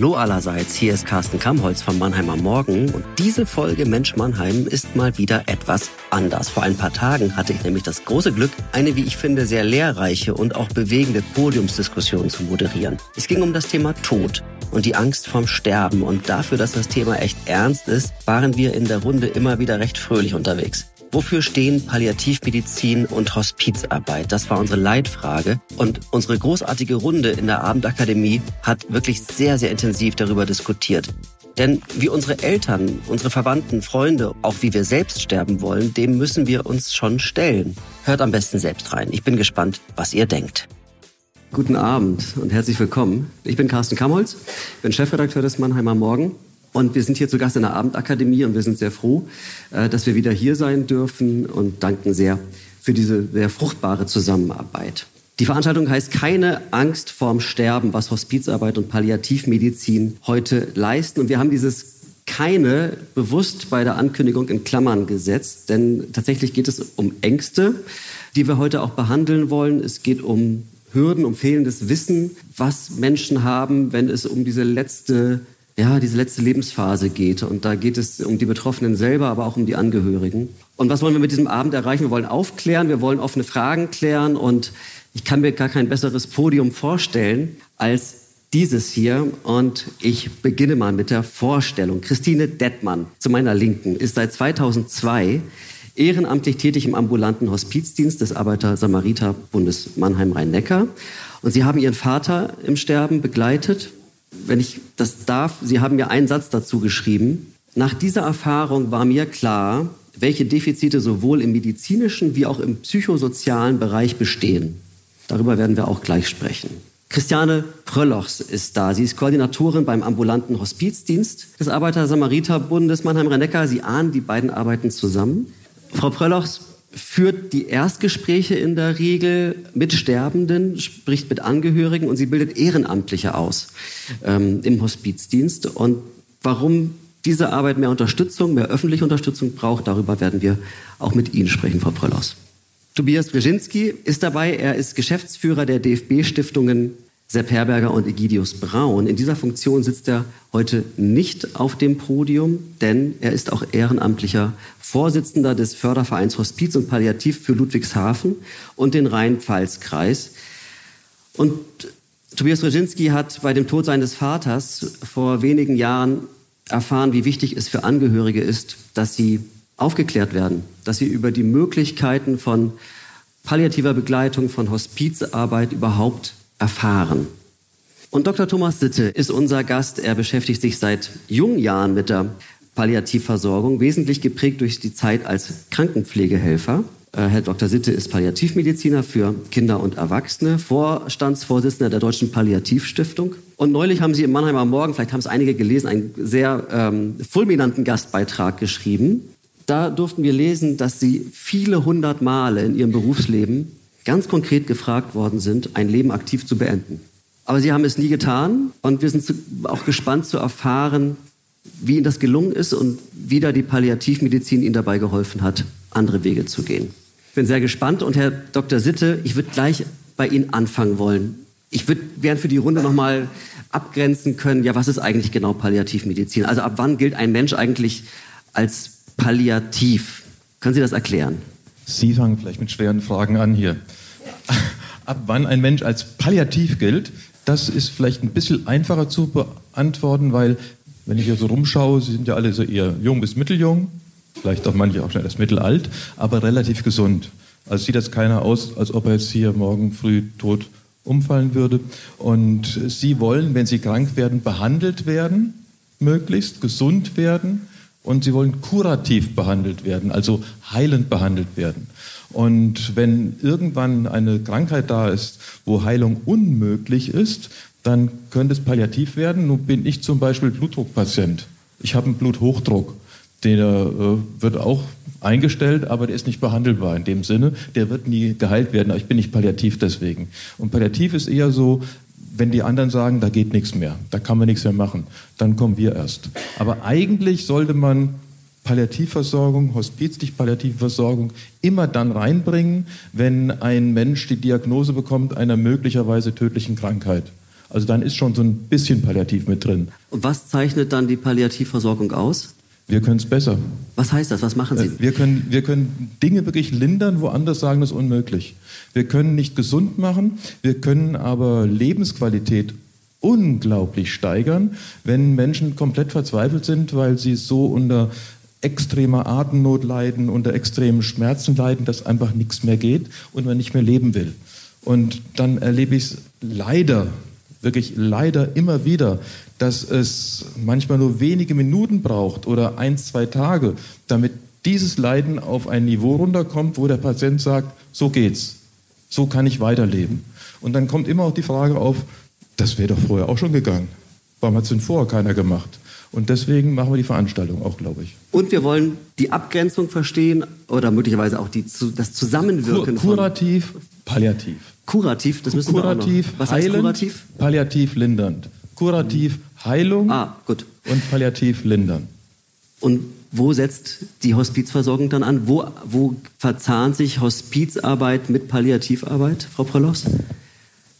Hallo allerseits, hier ist Carsten Kamholz vom Mannheimer Morgen und diese Folge Mensch Mannheim ist mal wieder etwas anders. Vor ein paar Tagen hatte ich nämlich das große Glück, eine, wie ich finde, sehr lehrreiche und auch bewegende Podiumsdiskussion zu moderieren. Es ging um das Thema Tod und die Angst vorm Sterben und dafür, dass das Thema echt ernst ist, waren wir in der Runde immer wieder recht fröhlich unterwegs. Wofür stehen Palliativmedizin und Hospizarbeit? Das war unsere Leitfrage. Und unsere großartige Runde in der Abendakademie hat wirklich sehr, sehr intensiv darüber diskutiert. Denn wie unsere Eltern, unsere Verwandten, Freunde, auch wie wir selbst sterben wollen, dem müssen wir uns schon stellen. Hört am besten selbst rein. Ich bin gespannt, was ihr denkt. Guten Abend und herzlich willkommen. Ich bin Carsten Kamholz, bin Chefredakteur des Mannheimer Morgen und wir sind hier zu Gast in der Abendakademie und wir sind sehr froh, äh, dass wir wieder hier sein dürfen und danken sehr für diese sehr fruchtbare Zusammenarbeit. Die Veranstaltung heißt Keine Angst vorm Sterben, was Hospizarbeit und Palliativmedizin heute leisten. Und wir haben dieses keine bewusst bei der Ankündigung in Klammern gesetzt, denn tatsächlich geht es um Ängste, die wir heute auch behandeln wollen. Es geht um Hürden, um fehlendes Wissen, was Menschen haben, wenn es um diese letzte ja, diese letzte Lebensphase geht. Und da geht es um die Betroffenen selber, aber auch um die Angehörigen. Und was wollen wir mit diesem Abend erreichen? Wir wollen aufklären, wir wollen offene Fragen klären und ich kann mir gar kein besseres Podium vorstellen als dieses hier. Und ich beginne mal mit der Vorstellung. Christine Dettmann zu meiner Linken ist seit 2002 ehrenamtlich tätig im ambulanten Hospizdienst des Arbeiter-Samariter-Bundes Mannheim-Rhein-Neckar. Und sie haben ihren Vater im Sterben begleitet wenn ich das darf, Sie haben mir einen Satz dazu geschrieben. Nach dieser Erfahrung war mir klar, welche Defizite sowohl im medizinischen wie auch im psychosozialen Bereich bestehen. Darüber werden wir auch gleich sprechen. Christiane Pröllochs ist da. Sie ist Koordinatorin beim ambulanten Hospizdienst des Arbeiter-Samariter-Bundes Mannheim-Rhein-Neckar. Sie ahnen die beiden Arbeiten zusammen. Frau Pröllochs, führt die Erstgespräche in der Regel mit Sterbenden, spricht mit Angehörigen und sie bildet Ehrenamtliche aus ähm, im Hospizdienst. Und warum diese Arbeit mehr Unterstützung, mehr öffentliche Unterstützung braucht, darüber werden wir auch mit Ihnen sprechen, Frau Pröllhaus. Tobias Brzezinski ist dabei. Er ist Geschäftsführer der DFB-Stiftungen Sepp Herberger und Egidius Braun. In dieser Funktion sitzt er heute nicht auf dem Podium, denn er ist auch ehrenamtlicher Vorsitzender des Fördervereins Hospiz und Palliativ für Ludwigshafen und den Rhein-Pfalz-Kreis. Und Tobias Brzezinski hat bei dem Tod seines Vaters vor wenigen Jahren erfahren, wie wichtig es für Angehörige ist, dass sie aufgeklärt werden, dass sie über die Möglichkeiten von palliativer Begleitung, von Hospizarbeit überhaupt erfahren. Und Dr. Thomas Sitte ist unser Gast. Er beschäftigt sich seit jungen Jahren mit der Palliativversorgung, wesentlich geprägt durch die Zeit als Krankenpflegehelfer. Äh, Herr Dr. Sitte ist Palliativmediziner für Kinder und Erwachsene, Vorstandsvorsitzender der Deutschen Palliativstiftung. Und neulich haben Sie im Mannheimer Morgen, vielleicht haben es einige gelesen, einen sehr ähm, fulminanten Gastbeitrag geschrieben. Da durften wir lesen, dass Sie viele hundert Male in Ihrem Berufsleben ganz konkret gefragt worden sind, ein Leben aktiv zu beenden. Aber sie haben es nie getan und wir sind auch gespannt zu erfahren, wie ihnen das gelungen ist und wie da die Palliativmedizin ihnen dabei geholfen hat, andere Wege zu gehen. Ich bin sehr gespannt und Herr Dr. Sitte, ich würde gleich bei Ihnen anfangen wollen. Ich würde gern für die Runde nochmal abgrenzen können, ja, was ist eigentlich genau Palliativmedizin? Also ab wann gilt ein Mensch eigentlich als palliativ? Können Sie das erklären? Sie fangen vielleicht mit schweren Fragen an hier. Ab wann ein Mensch als palliativ gilt, das ist vielleicht ein bisschen einfacher zu beantworten, weil, wenn ich hier so rumschaue, Sie sind ja alle so eher jung bis mitteljung, vielleicht auch manche auch schon erst mittelalt, aber relativ gesund. Also sieht jetzt keiner aus, als ob er jetzt hier morgen früh tot umfallen würde. Und Sie wollen, wenn Sie krank werden, behandelt werden, möglichst gesund werden und sie wollen kurativ behandelt werden, also heilend behandelt werden. Und wenn irgendwann eine Krankheit da ist, wo Heilung unmöglich ist, dann könnte es palliativ werden. Nun bin ich zum Beispiel Blutdruckpatient. Ich habe einen Bluthochdruck. Der äh, wird auch eingestellt, aber der ist nicht behandelbar in dem Sinne. Der wird nie geheilt werden, ich bin nicht palliativ deswegen. Und palliativ ist eher so, wenn die anderen sagen, da geht nichts mehr, da kann man nichts mehr machen, dann kommen wir erst. Aber eigentlich sollte man Palliativversorgung, hospizlich palliative Versorgung immer dann reinbringen, wenn ein Mensch die Diagnose bekommt einer möglicherweise tödlichen Krankheit. Also dann ist schon so ein bisschen Palliativ mit drin. Und was zeichnet dann die Palliativversorgung aus? Wir können es besser. Was heißt das? Was machen Sie? Äh, wir können, wir können Dinge wirklich lindern, wo andere sagen, das ist unmöglich. Wir können nicht gesund machen, wir können aber Lebensqualität unglaublich steigern, wenn Menschen komplett verzweifelt sind, weil sie so unter extremer Atemnot leiden, unter extremen Schmerzen leiden, dass einfach nichts mehr geht und man nicht mehr leben will. Und dann erlebe ich es leider, wirklich leider immer wieder, dass es manchmal nur wenige Minuten braucht oder ein, zwei Tage, damit dieses Leiden auf ein Niveau runterkommt, wo der Patient sagt, so geht's, so kann ich weiterleben. Und dann kommt immer auch die Frage auf, das wäre doch vorher auch schon gegangen. Warum hat es denn vorher keiner gemacht? Und deswegen machen wir die Veranstaltung auch, glaube ich. Und wir wollen die Abgrenzung verstehen oder möglicherweise auch die, das Zusammenwirken Kur Kurativ, palliativ. Kurativ, das müssen kurativ, wir auch noch. Was heilend, heißt kurativ? Palliativ lindernd. Kurativ Heilung ah, gut. und palliativ lindern. Und wo setzt die Hospizversorgung dann an? Wo, wo verzahnt sich Hospizarbeit mit Palliativarbeit, Frau Prollos?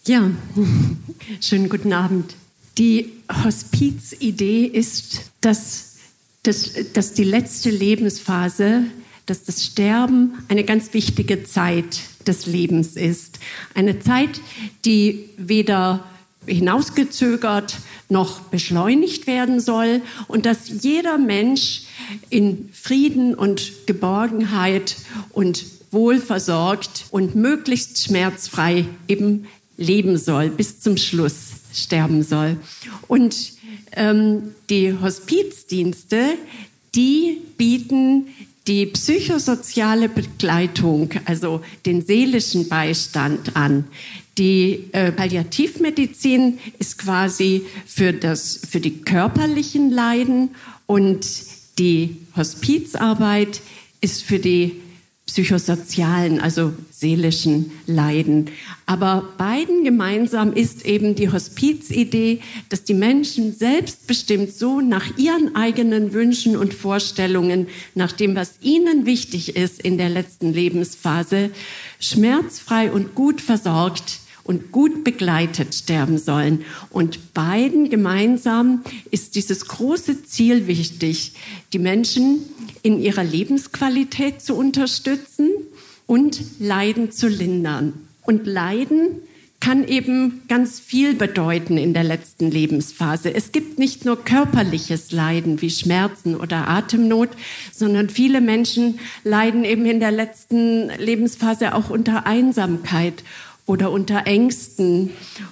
Ja, schönen guten Abend. Die Hospizidee ist, dass, dass, dass die letzte Lebensphase, dass das Sterben eine ganz wichtige Zeit des Lebens ist. Eine Zeit, die weder hinausgezögert noch beschleunigt werden soll und dass jeder Mensch in Frieden und Geborgenheit und wohlversorgt und möglichst schmerzfrei eben leben soll, bis zum Schluss sterben soll. Und ähm, die Hospizdienste, die bieten die psychosoziale Begleitung, also den seelischen Beistand an. Die äh, Palliativmedizin ist quasi für, das, für die körperlichen Leiden und die Hospizarbeit ist für die psychosozialen, also seelischen Leiden. Aber beiden gemeinsam ist eben die Hospizidee, dass die Menschen selbstbestimmt so nach ihren eigenen Wünschen und Vorstellungen, nach dem, was ihnen wichtig ist in der letzten Lebensphase, schmerzfrei und gut versorgt und gut begleitet sterben sollen. Und beiden gemeinsam ist dieses große Ziel wichtig, die Menschen in ihrer Lebensqualität zu unterstützen und Leiden zu lindern. Und Leiden kann eben ganz viel bedeuten in der letzten Lebensphase. Es gibt nicht nur körperliches Leiden wie Schmerzen oder Atemnot, sondern viele Menschen leiden eben in der letzten Lebensphase auch unter Einsamkeit oder unter Ängsten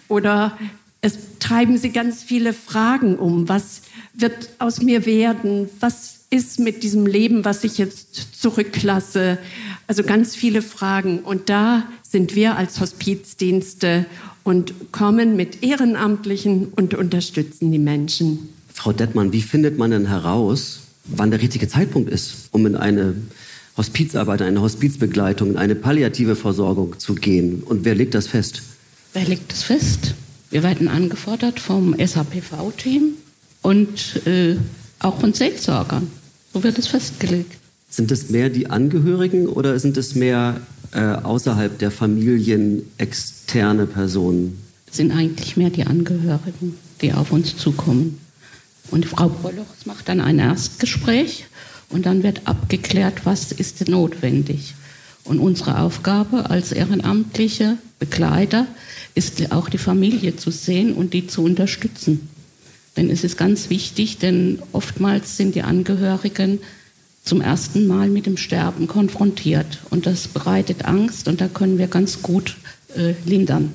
oder es treiben sie ganz viele Fragen um. Was wird aus mir werden? Was ist mit diesem Leben, was ich jetzt zurücklasse? Also ganz viele Fragen. Und da sind wir als Hospizdienste und kommen mit Ehrenamtlichen und unterstützen die Menschen. Frau Dettmann, wie findet man denn heraus, wann der richtige Zeitpunkt ist, um in eine Hospizarbeit, eine Hospizbegleitung, eine palliative Versorgung zu gehen. Und wer legt das fest? Wer legt das fest? Wir werden angefordert vom SAPV-Team und äh, auch von Seelsorgern. So wird es festgelegt. Sind es mehr die Angehörigen oder sind es mehr äh, außerhalb der Familien externe Personen? Es sind eigentlich mehr die Angehörigen, die auf uns zukommen. Und Frau Bollochs macht dann ein Erstgespräch und dann wird abgeklärt, was ist notwendig. Und unsere Aufgabe als ehrenamtliche Begleiter ist auch die Familie zu sehen und die zu unterstützen. Denn es ist ganz wichtig, denn oftmals sind die Angehörigen zum ersten Mal mit dem Sterben konfrontiert. Und das bereitet Angst und da können wir ganz gut äh, lindern.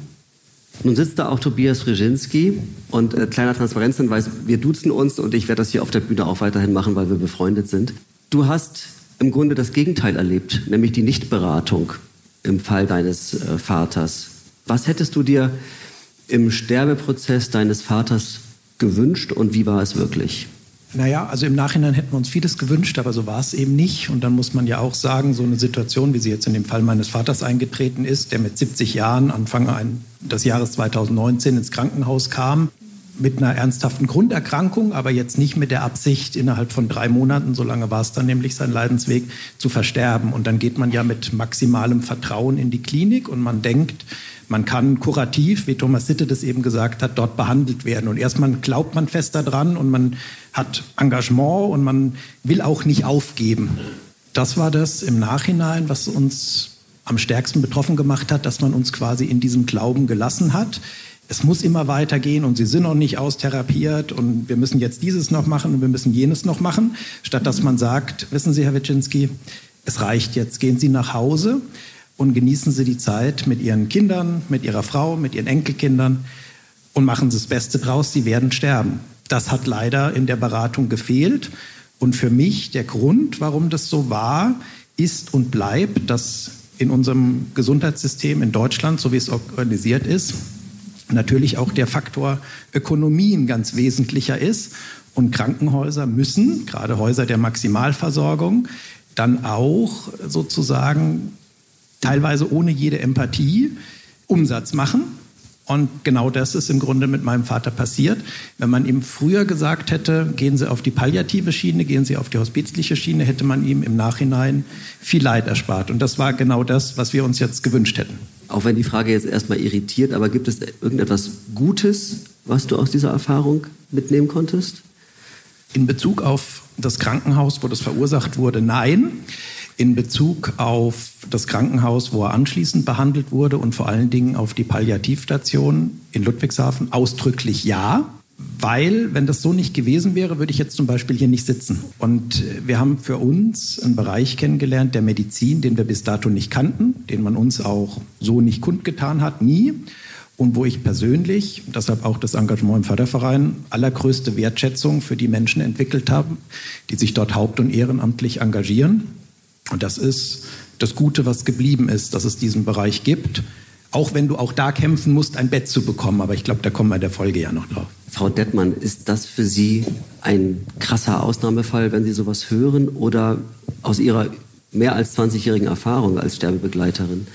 Nun sitzt da auch Tobias Brzezinski und äh, kleiner Transparenzhinweis, wir duzen uns und ich werde das hier auf der Bühne auch weiterhin machen, weil wir befreundet sind. Du hast im Grunde das Gegenteil erlebt, nämlich die Nichtberatung im Fall deines äh, Vaters. Was hättest du dir im Sterbeprozess deines Vaters gewünscht und wie war es wirklich? Naja, also im Nachhinein hätten wir uns vieles gewünscht, aber so war es eben nicht. Und dann muss man ja auch sagen, so eine Situation, wie sie jetzt in dem Fall meines Vaters eingetreten ist, der mit 70 Jahren Anfang des Jahres 2019 ins Krankenhaus kam, mit einer ernsthaften Grunderkrankung, aber jetzt nicht mit der Absicht, innerhalb von drei Monaten, so lange war es dann nämlich sein Leidensweg, zu versterben. Und dann geht man ja mit maximalem Vertrauen in die Klinik und man denkt, man kann kurativ, wie Thomas Sitte das eben gesagt hat, dort behandelt werden. Und erstmal glaubt man fest daran und man hat Engagement und man will auch nicht aufgeben. Das war das im Nachhinein, was uns am stärksten betroffen gemacht hat, dass man uns quasi in diesem Glauben gelassen hat. Es muss immer weitergehen und Sie sind noch nicht austherapiert und wir müssen jetzt dieses noch machen und wir müssen jenes noch machen, statt dass man sagt, wissen Sie, Herr Witschinski, es reicht jetzt, gehen Sie nach Hause und genießen Sie die Zeit mit Ihren Kindern, mit Ihrer Frau, mit Ihren Enkelkindern und machen Sie das Beste draus, Sie werden sterben. Das hat leider in der Beratung gefehlt. Und für mich der Grund, warum das so war, ist und bleibt, dass in unserem Gesundheitssystem in Deutschland, so wie es organisiert ist, natürlich auch der Faktor Ökonomie ein ganz wesentlicher ist. Und Krankenhäuser müssen, gerade Häuser der Maximalversorgung, dann auch sozusagen teilweise ohne jede Empathie Umsatz machen. Und genau das ist im Grunde mit meinem Vater passiert. Wenn man ihm früher gesagt hätte, gehen Sie auf die palliative Schiene, gehen Sie auf die hospizliche Schiene, hätte man ihm im Nachhinein viel Leid erspart. Und das war genau das, was wir uns jetzt gewünscht hätten. Auch wenn die Frage jetzt erstmal irritiert, aber gibt es irgendetwas Gutes, was du aus dieser Erfahrung mitnehmen konntest? In Bezug auf das Krankenhaus, wo das verursacht wurde, nein in Bezug auf das Krankenhaus, wo er anschließend behandelt wurde und vor allen Dingen auf die Palliativstation in Ludwigshafen ausdrücklich ja. Weil, wenn das so nicht gewesen wäre, würde ich jetzt zum Beispiel hier nicht sitzen. Und äh, wir haben für uns einen Bereich kennengelernt der Medizin, den wir bis dato nicht kannten, den man uns auch so nicht kundgetan hat, nie. Und wo ich persönlich, deshalb auch das Engagement im Förderverein, allergrößte Wertschätzung für die Menschen entwickelt habe, die sich dort haupt- und ehrenamtlich engagieren und das ist das Gute, was geblieben ist, dass es diesen Bereich gibt. Auch wenn du auch da kämpfen musst, ein Bett zu bekommen. Aber ich glaube, da kommen wir in der Folge ja noch drauf. Frau Dettmann, ist das für Sie ein krasser Ausnahmefall, wenn Sie sowas hören? Oder aus Ihrer mehr als 20-jährigen Erfahrung als Sterbebegleiterin,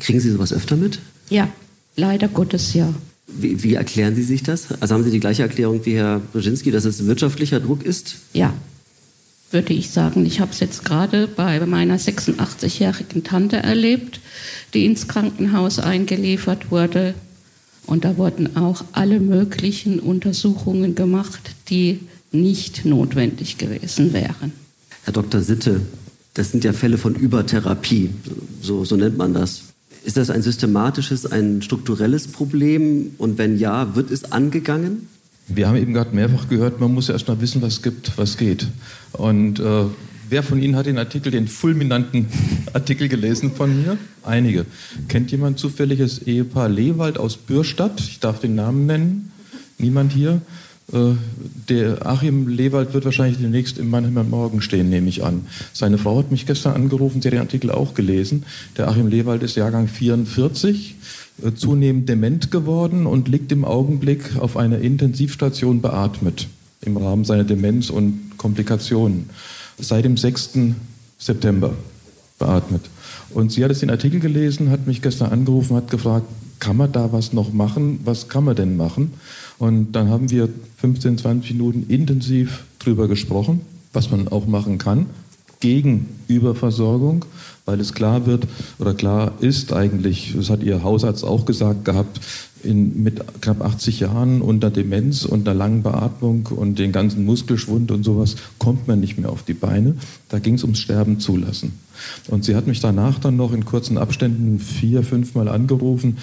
kriegen Sie sowas öfter mit? Ja, leider Gottes ja. Wie, wie erklären Sie sich das? Also haben Sie die gleiche Erklärung wie Herr Brzezinski, dass es wirtschaftlicher Druck ist? Ja, würde ich sagen. Ich habe es jetzt gerade bei meiner 86-jährigen Tante erlebt, die ins Krankenhaus eingeliefert wurde. Und da wurden auch alle möglichen Untersuchungen gemacht, die nicht notwendig gewesen wären. Herr Dr. Sitte, das sind ja Fälle von Übertherapie, so, so nennt man das. Ist das ein systematisches, ein strukturelles Problem? Und wenn ja, wird es angegangen? Wir haben eben gerade mehrfach gehört, man muss ja erst mal wissen, was gibt, was geht. Und äh, wer von Ihnen hat den Artikel, den fulminanten Artikel gelesen von mir? Einige. Kennt jemand zufällig das Ehepaar Lewald aus Bürstadt? Ich darf den Namen nennen. Niemand hier? Äh, der Achim Lewald wird wahrscheinlich demnächst im Mannheimer Morgen stehen, nehme ich an. Seine Frau hat mich gestern angerufen, sie hat den Artikel auch gelesen. Der Achim Lewald ist Jahrgang 44 äh, zunehmend dement geworden und liegt im Augenblick auf einer Intensivstation beatmet im Rahmen seiner Demenz und Komplikationen. Seit dem 6. September beatmet. Und sie hat jetzt den Artikel gelesen, hat mich gestern angerufen, hat gefragt, kann man da was noch machen? Was kann man denn machen? Und dann haben wir 15, 20 Minuten intensiv drüber gesprochen, was man auch machen kann gegen Überversorgung, weil es klar wird oder klar ist eigentlich, das hat Ihr Hausarzt auch gesagt gehabt, in, mit knapp 80 Jahren unter Demenz, unter langen Beatmung und den ganzen Muskelschwund und sowas kommt man nicht mehr auf die Beine. Da ging es ums Sterben zulassen. Und sie hat mich danach dann noch in kurzen Abständen vier, fünfmal angerufen,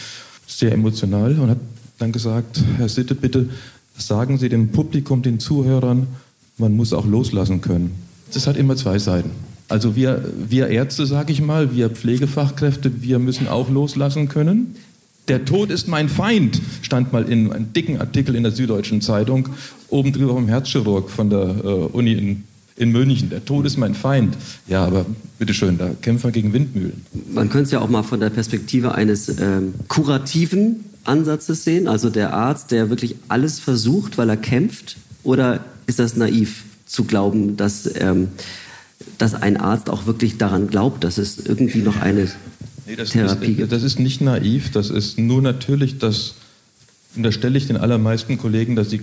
sehr emotional und hat dann gesagt, Herr Sitte, bitte sagen Sie dem Publikum, den Zuhörern, man muss auch loslassen können das hat immer zwei Seiten. Also wir, wir Ärzte, sage ich mal, wir Pflegefachkräfte, wir müssen auch loslassen können. Der Tod ist mein Feind, stand mal in einem dicken Artikel in der Süddeutschen Zeitung, oben drüber vom Herzchirurg von der äh, Uni in, in München. Der Tod ist mein Feind. Ja, aber bitteschön, da kämpfen wir gegen Windmühlen. Man könnte es ja auch mal von der Perspektive eines ähm, kurativen Ansatzes sehen, also der Arzt, der wirklich alles versucht, weil er kämpft, oder ist das naiv? Zu glauben, dass, ähm, dass ein Arzt auch wirklich daran glaubt, dass es irgendwie noch eine nee, das Therapie ist, gibt. Das ist nicht naiv, das ist nur natürlich, das unterstelle ich den allermeisten Kollegen, dass sie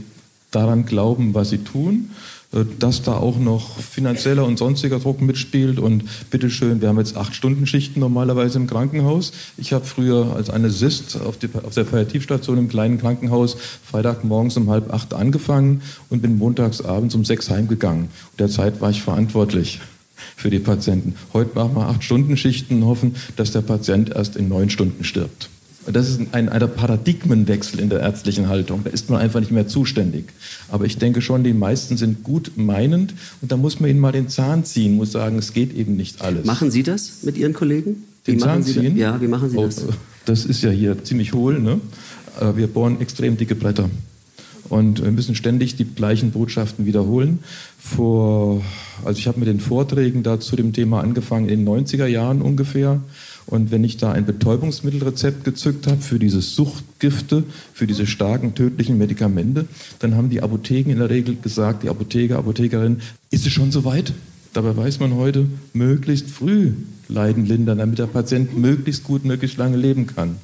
daran glauben, was sie tun äh, dass da auch noch finanzieller und sonstiger Druck mitspielt. Und bitteschön, wir haben jetzt acht Stunden Schichten normalerweise im Krankenhaus. Ich habe früher als Anästhesist auf, auf der Palliativstation im kleinen Krankenhaus Freitagmorgens um halb acht angefangen und bin montags abends um sechs heimgegangen. Und derzeit war ich verantwortlich für die Patienten. Heute machen wir acht Stunden Schichten und hoffen, dass der Patient erst in neun Stunden stirbt. Das ist ein, ein Paradigmenwechsel in der ärztlichen Haltung. Da ist man einfach nicht mehr zuständig. Aber ich denke schon, die meisten sind gut meinend und da muss man ihnen mal den Zahn ziehen, muss sagen, es geht eben nicht alles. Machen Sie das mit Ihren Kollegen? Wie den Zahn ziehen? Ja, wie machen Sie oh, das? Das ist ja hier ziemlich hohl. Ne? Äh, wir bohren extrem dicke Bretter. Und wir müssen ständig die gleichen Botschaften wiederholen. Vor, also ich habe mit den Vorträgen da zu dem Thema angefangen in den 90er Jahren ungefähr. Und wenn ich da ein Betäubungsmittelrezept gezückt habe für diese Suchtgifte, für diese starken tödlichen Medikamente, dann haben die Apotheken in der Regel gesagt, die Apotheker, Apothekerin, ist es schon soweit? Dabei weiß man heute, möglichst früh Leiden lindern, damit der Patient möglichst gut, möglichst lange leben kann.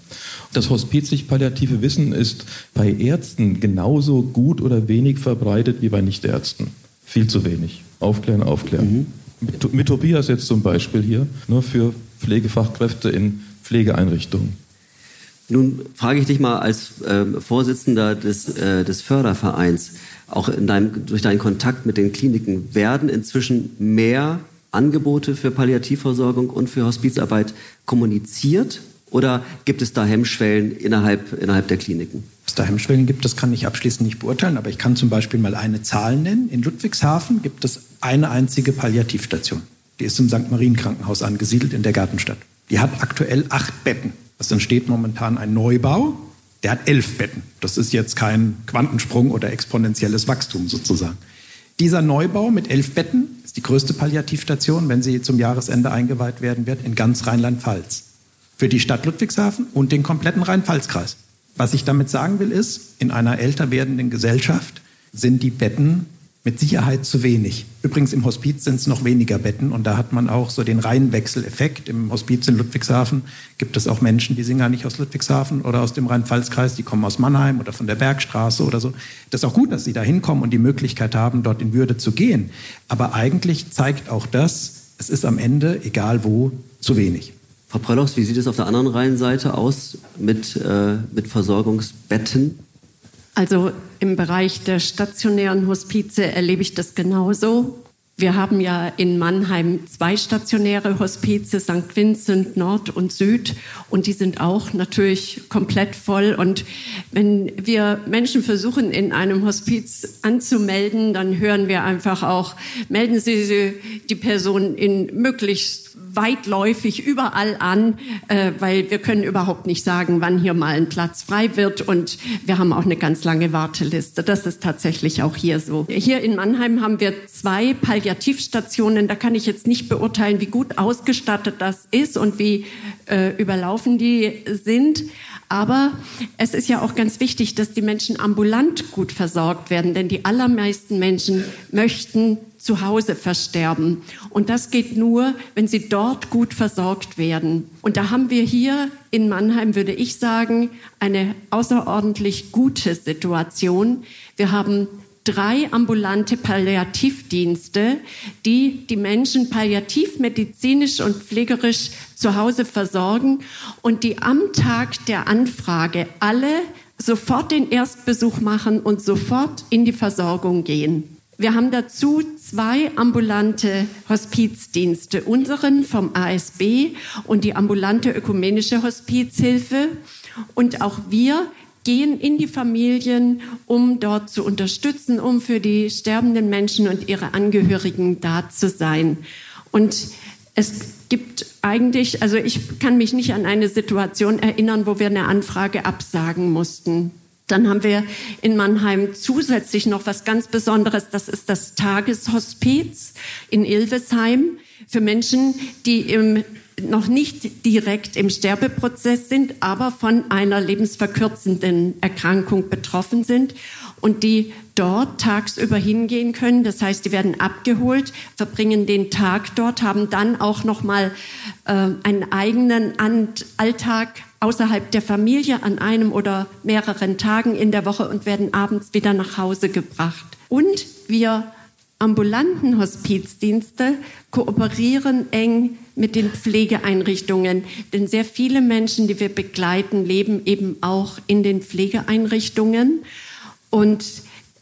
Das hospizlich-palliative Wissen ist bei Ärzten genauso gut oder wenig verbreitet wie bei Nichtärzten. Viel zu wenig. Aufklären, aufklären. Mhm. Mit, mit Tobias jetzt zum Beispiel hier, nur für Pflegefachkräfte in Pflegeeinrichtungen. Nun frage ich dich mal als äh, Vorsitzender des, äh, des Fördervereins, auch deinem, durch deinen Kontakt mit den Kliniken, werden inzwischen mehr Angebote für Palliativversorgung und für Hospizarbeit kommuniziert oder gibt es da Hemmschwellen innerhalb, innerhalb der Kliniken? Was da Hemmschwellen gibt, das kann ich abschließend nicht beurteilen, aber ich kann zum Beispiel mal eine Zahl nennen. In Ludwigshafen gibt es eine einzige Palliativstation. Die ist im St. Marien Krankenhaus angesiedelt in der Gartenstadt. Die hat aktuell acht Betten. Es entsteht momentan ein Neubau. Der hat elf Betten. Das ist jetzt kein Quantensprung oder exponentielles Wachstum sozusagen. Dieser Neubau mit elf Betten ist die größte Palliativstation, wenn sie zum Jahresende eingeweiht werden wird, in ganz Rheinland-Pfalz. Für die Stadt Ludwigshafen und den kompletten Rhein-Pfalz-Kreis. Was ich damit sagen will, ist, in einer älter werdenden Gesellschaft sind die Betten mit Sicherheit zu wenig. Übrigens im Hospiz sind es noch weniger Betten und da hat man auch so den Reihenwechseleffekt. Im Hospiz in Ludwigshafen gibt es auch Menschen, die sind gar nicht aus Ludwigshafen oder aus dem Rhein-Pfalz-Kreis, die kommen aus Mannheim oder von der Bergstraße oder so. Das ist auch gut, dass sie da hinkommen und die Möglichkeit haben, dort in Würde zu gehen. Aber eigentlich zeigt auch das, es ist am Ende, egal wo, zu wenig. Frau Pröllochs, wie sieht es auf der anderen Rheinseite aus mit, äh, mit Versorgungsbetten? Also im Bereich der stationären Hospize erlebe ich das genauso. Wir haben ja in Mannheim zwei stationäre Hospize, St. Vincent Nord und Süd, und die sind auch natürlich komplett voll. Und wenn wir Menschen versuchen, in einem Hospiz anzumelden, dann hören wir einfach auch, melden Sie die Person in möglichst weitläufig überall an, äh, weil wir können überhaupt nicht sagen, wann hier mal ein Platz frei wird und wir haben auch eine ganz lange Warteliste. Das ist tatsächlich auch hier so. Hier in Mannheim haben wir zwei Palliativstationen. Da kann ich jetzt nicht beurteilen, wie gut ausgestattet das ist und wie äh, überlaufen die sind. Aber es ist ja auch ganz wichtig, dass die Menschen ambulant gut versorgt werden, denn die allermeisten Menschen möchten zu Hause versterben. Und das geht nur, wenn sie dort gut versorgt werden. Und da haben wir hier in Mannheim, würde ich sagen, eine außerordentlich gute Situation. Wir haben drei ambulante Palliativdienste, die die Menschen palliativmedizinisch und pflegerisch zu Hause versorgen und die am Tag der Anfrage alle sofort den Erstbesuch machen und sofort in die Versorgung gehen. Wir haben dazu zwei ambulante Hospizdienste, unseren vom ASB und die ambulante ökumenische Hospizhilfe. Und auch wir gehen in die Familien, um dort zu unterstützen, um für die sterbenden Menschen und ihre Angehörigen da zu sein. Und es gibt eigentlich, also ich kann mich nicht an eine Situation erinnern, wo wir eine Anfrage absagen mussten. Dann haben wir in Mannheim zusätzlich noch was ganz Besonderes. Das ist das Tageshospiz in Ilvesheim für Menschen, die im noch nicht direkt im Sterbeprozess sind, aber von einer lebensverkürzenden Erkrankung betroffen sind und die dort tagsüber hingehen können. Das heißt, die werden abgeholt, verbringen den Tag dort, haben dann auch noch mal äh, einen eigenen Alltag außerhalb der Familie an einem oder mehreren Tagen in der Woche und werden abends wieder nach Hause gebracht. Und wir ambulanten Hospizdienste kooperieren eng mit den Pflegeeinrichtungen, denn sehr viele Menschen, die wir begleiten, leben eben auch in den Pflegeeinrichtungen. Und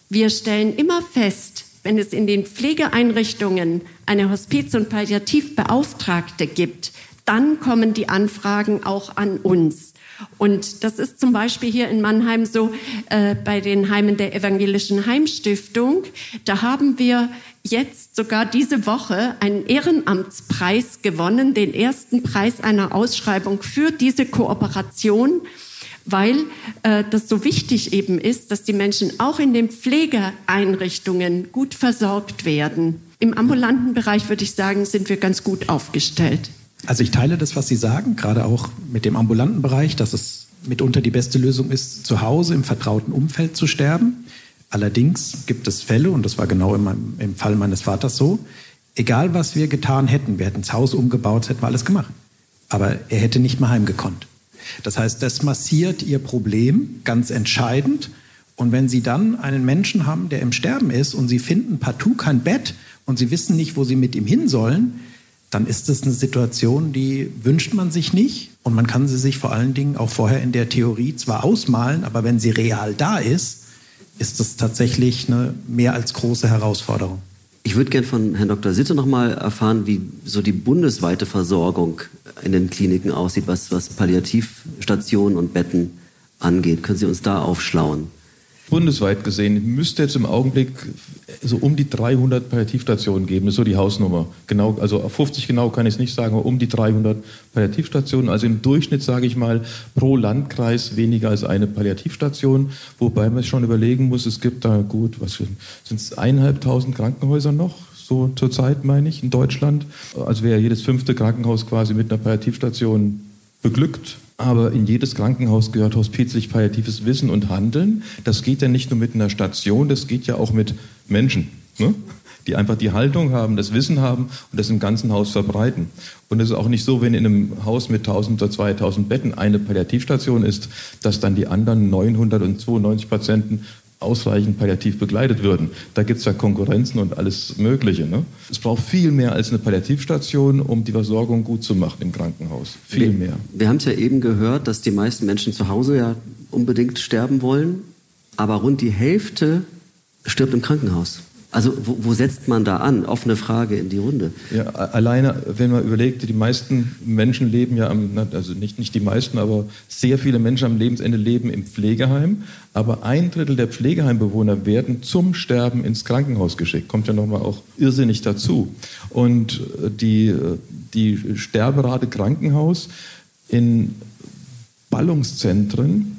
wir stellen immer fest, wenn es in den Pflegeeinrichtungen eine Hospiz- und Palliativbeauftragte gibt, dann kommen die Anfragen auch an uns. Und das ist zum Beispiel hier in Mannheim so äh, bei den Heimen der Evangelischen Heimstiftung. Da haben wir jetzt sogar diese Woche einen Ehrenamtspreis gewonnen, den ersten Preis einer Ausschreibung für diese Kooperation, weil äh, das so wichtig eben ist, dass die Menschen auch in den Pflegeeinrichtungen gut versorgt werden. Im ambulanten Bereich würde ich sagen, sind wir ganz gut aufgestellt. Also ich teile das, was Sie sagen, gerade auch mit dem ambulanten Bereich, dass es mitunter die beste Lösung ist, zu Hause im vertrauten Umfeld zu sterben. Allerdings gibt es Fälle, und das war genau im, im Fall meines Vaters so, egal was wir getan hätten, wir hätten das Haus umgebaut, hätten wir alles gemacht. Aber er hätte nicht mehr heimgekonnt. Das heißt, das massiert ihr Problem ganz entscheidend. Und wenn Sie dann einen Menschen haben, der im Sterben ist und Sie finden partout kein Bett und Sie wissen nicht, wo Sie mit ihm hin sollen, dann ist es eine Situation, die wünscht man sich nicht. Und man kann sie sich vor allen Dingen auch vorher in der Theorie zwar ausmalen, aber wenn sie real da ist, ist das tatsächlich eine mehr als große Herausforderung. Ich würde gerne von Herrn Dr. Sitte noch mal erfahren, wie so die bundesweite Versorgung in den Kliniken aussieht, was, was Palliativstationen und Betten angeht. Können Sie uns da aufschlauen? Bundesweit gesehen müsste jetzt im Augenblick so um die 300 Palliativstationen geben. Das ist so die Hausnummer. Genau, also 50 genau kann ich es nicht sagen, aber um die 300 Palliativstationen. Also im Durchschnitt sage ich mal pro Landkreis weniger als eine Palliativstation. Wobei man schon überlegen muss, es gibt da gut, was sind es eineinhalbtausend Krankenhäuser noch? So zurzeit meine ich in Deutschland. Also wäre jedes fünfte Krankenhaus quasi mit einer Palliativstation beglückt. Aber in jedes Krankenhaus gehört hospizlich palliatives Wissen und Handeln. Das geht ja nicht nur mit einer Station, das geht ja auch mit Menschen, ne? die einfach die Haltung haben, das Wissen haben und das im ganzen Haus verbreiten. Und es ist auch nicht so, wenn in einem Haus mit 1000 oder 2000 Betten eine Palliativstation ist, dass dann die anderen 992 Patienten ausreichend palliativ begleitet würden. Da gibt es ja Konkurrenzen und alles Mögliche. Ne? Es braucht viel mehr als eine Palliativstation, um die Versorgung gut zu machen im Krankenhaus. Viel wir, mehr. Wir haben es ja eben gehört, dass die meisten Menschen zu Hause ja unbedingt sterben wollen, aber rund die Hälfte stirbt im Krankenhaus. Also wo, wo, setzt man da an? Offene Frage in die Runde. Ja, alleine, wenn man überlegt, die meisten Menschen leben ja am, also nicht, nicht die meisten, aber sehr viele Menschen am Lebensende leben im Pflegeheim. Aber ein Drittel der Pflegeheimbewohner werden zum Sterben ins Krankenhaus geschickt. Kommt ja nochmal auch irrsinnig dazu. Und äh, die, äh, die Sterberate Krankenhaus in Ballungszentren,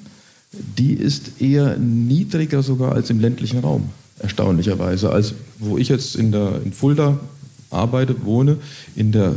die ist eher niedriger sogar als im ländlichen Raum erstaunlicherweise. Als wo ich jetzt in, der, in Fulda arbeite, wohne, in der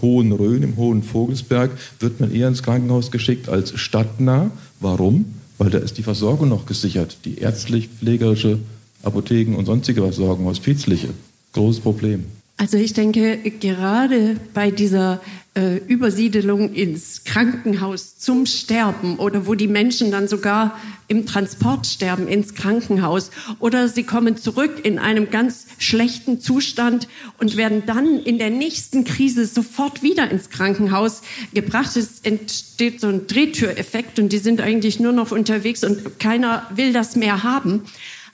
Hohen Rhön, im Hohen Vogelsberg, wird man eher ins Krankenhaus geschickt als stadtnah. Warum? Weil da ist die Versorgung noch gesichert, die ärztlich-pflegerische Apotheken und sonstige Versorgung, hospizliche. Großes Problem. Also ich denke, gerade bei dieser äh, Übersiedelung ins Krankenhaus zum Sterben oder wo die Menschen dann sogar im Transport sterben ins Krankenhaus oder sie kommen zurück in einem ganz schlechten Zustand und werden dann in der nächsten Krise sofort wieder ins Krankenhaus gebracht. Es entsteht so ein Drehtüreffekt und die sind eigentlich nur noch unterwegs und keiner will das mehr haben.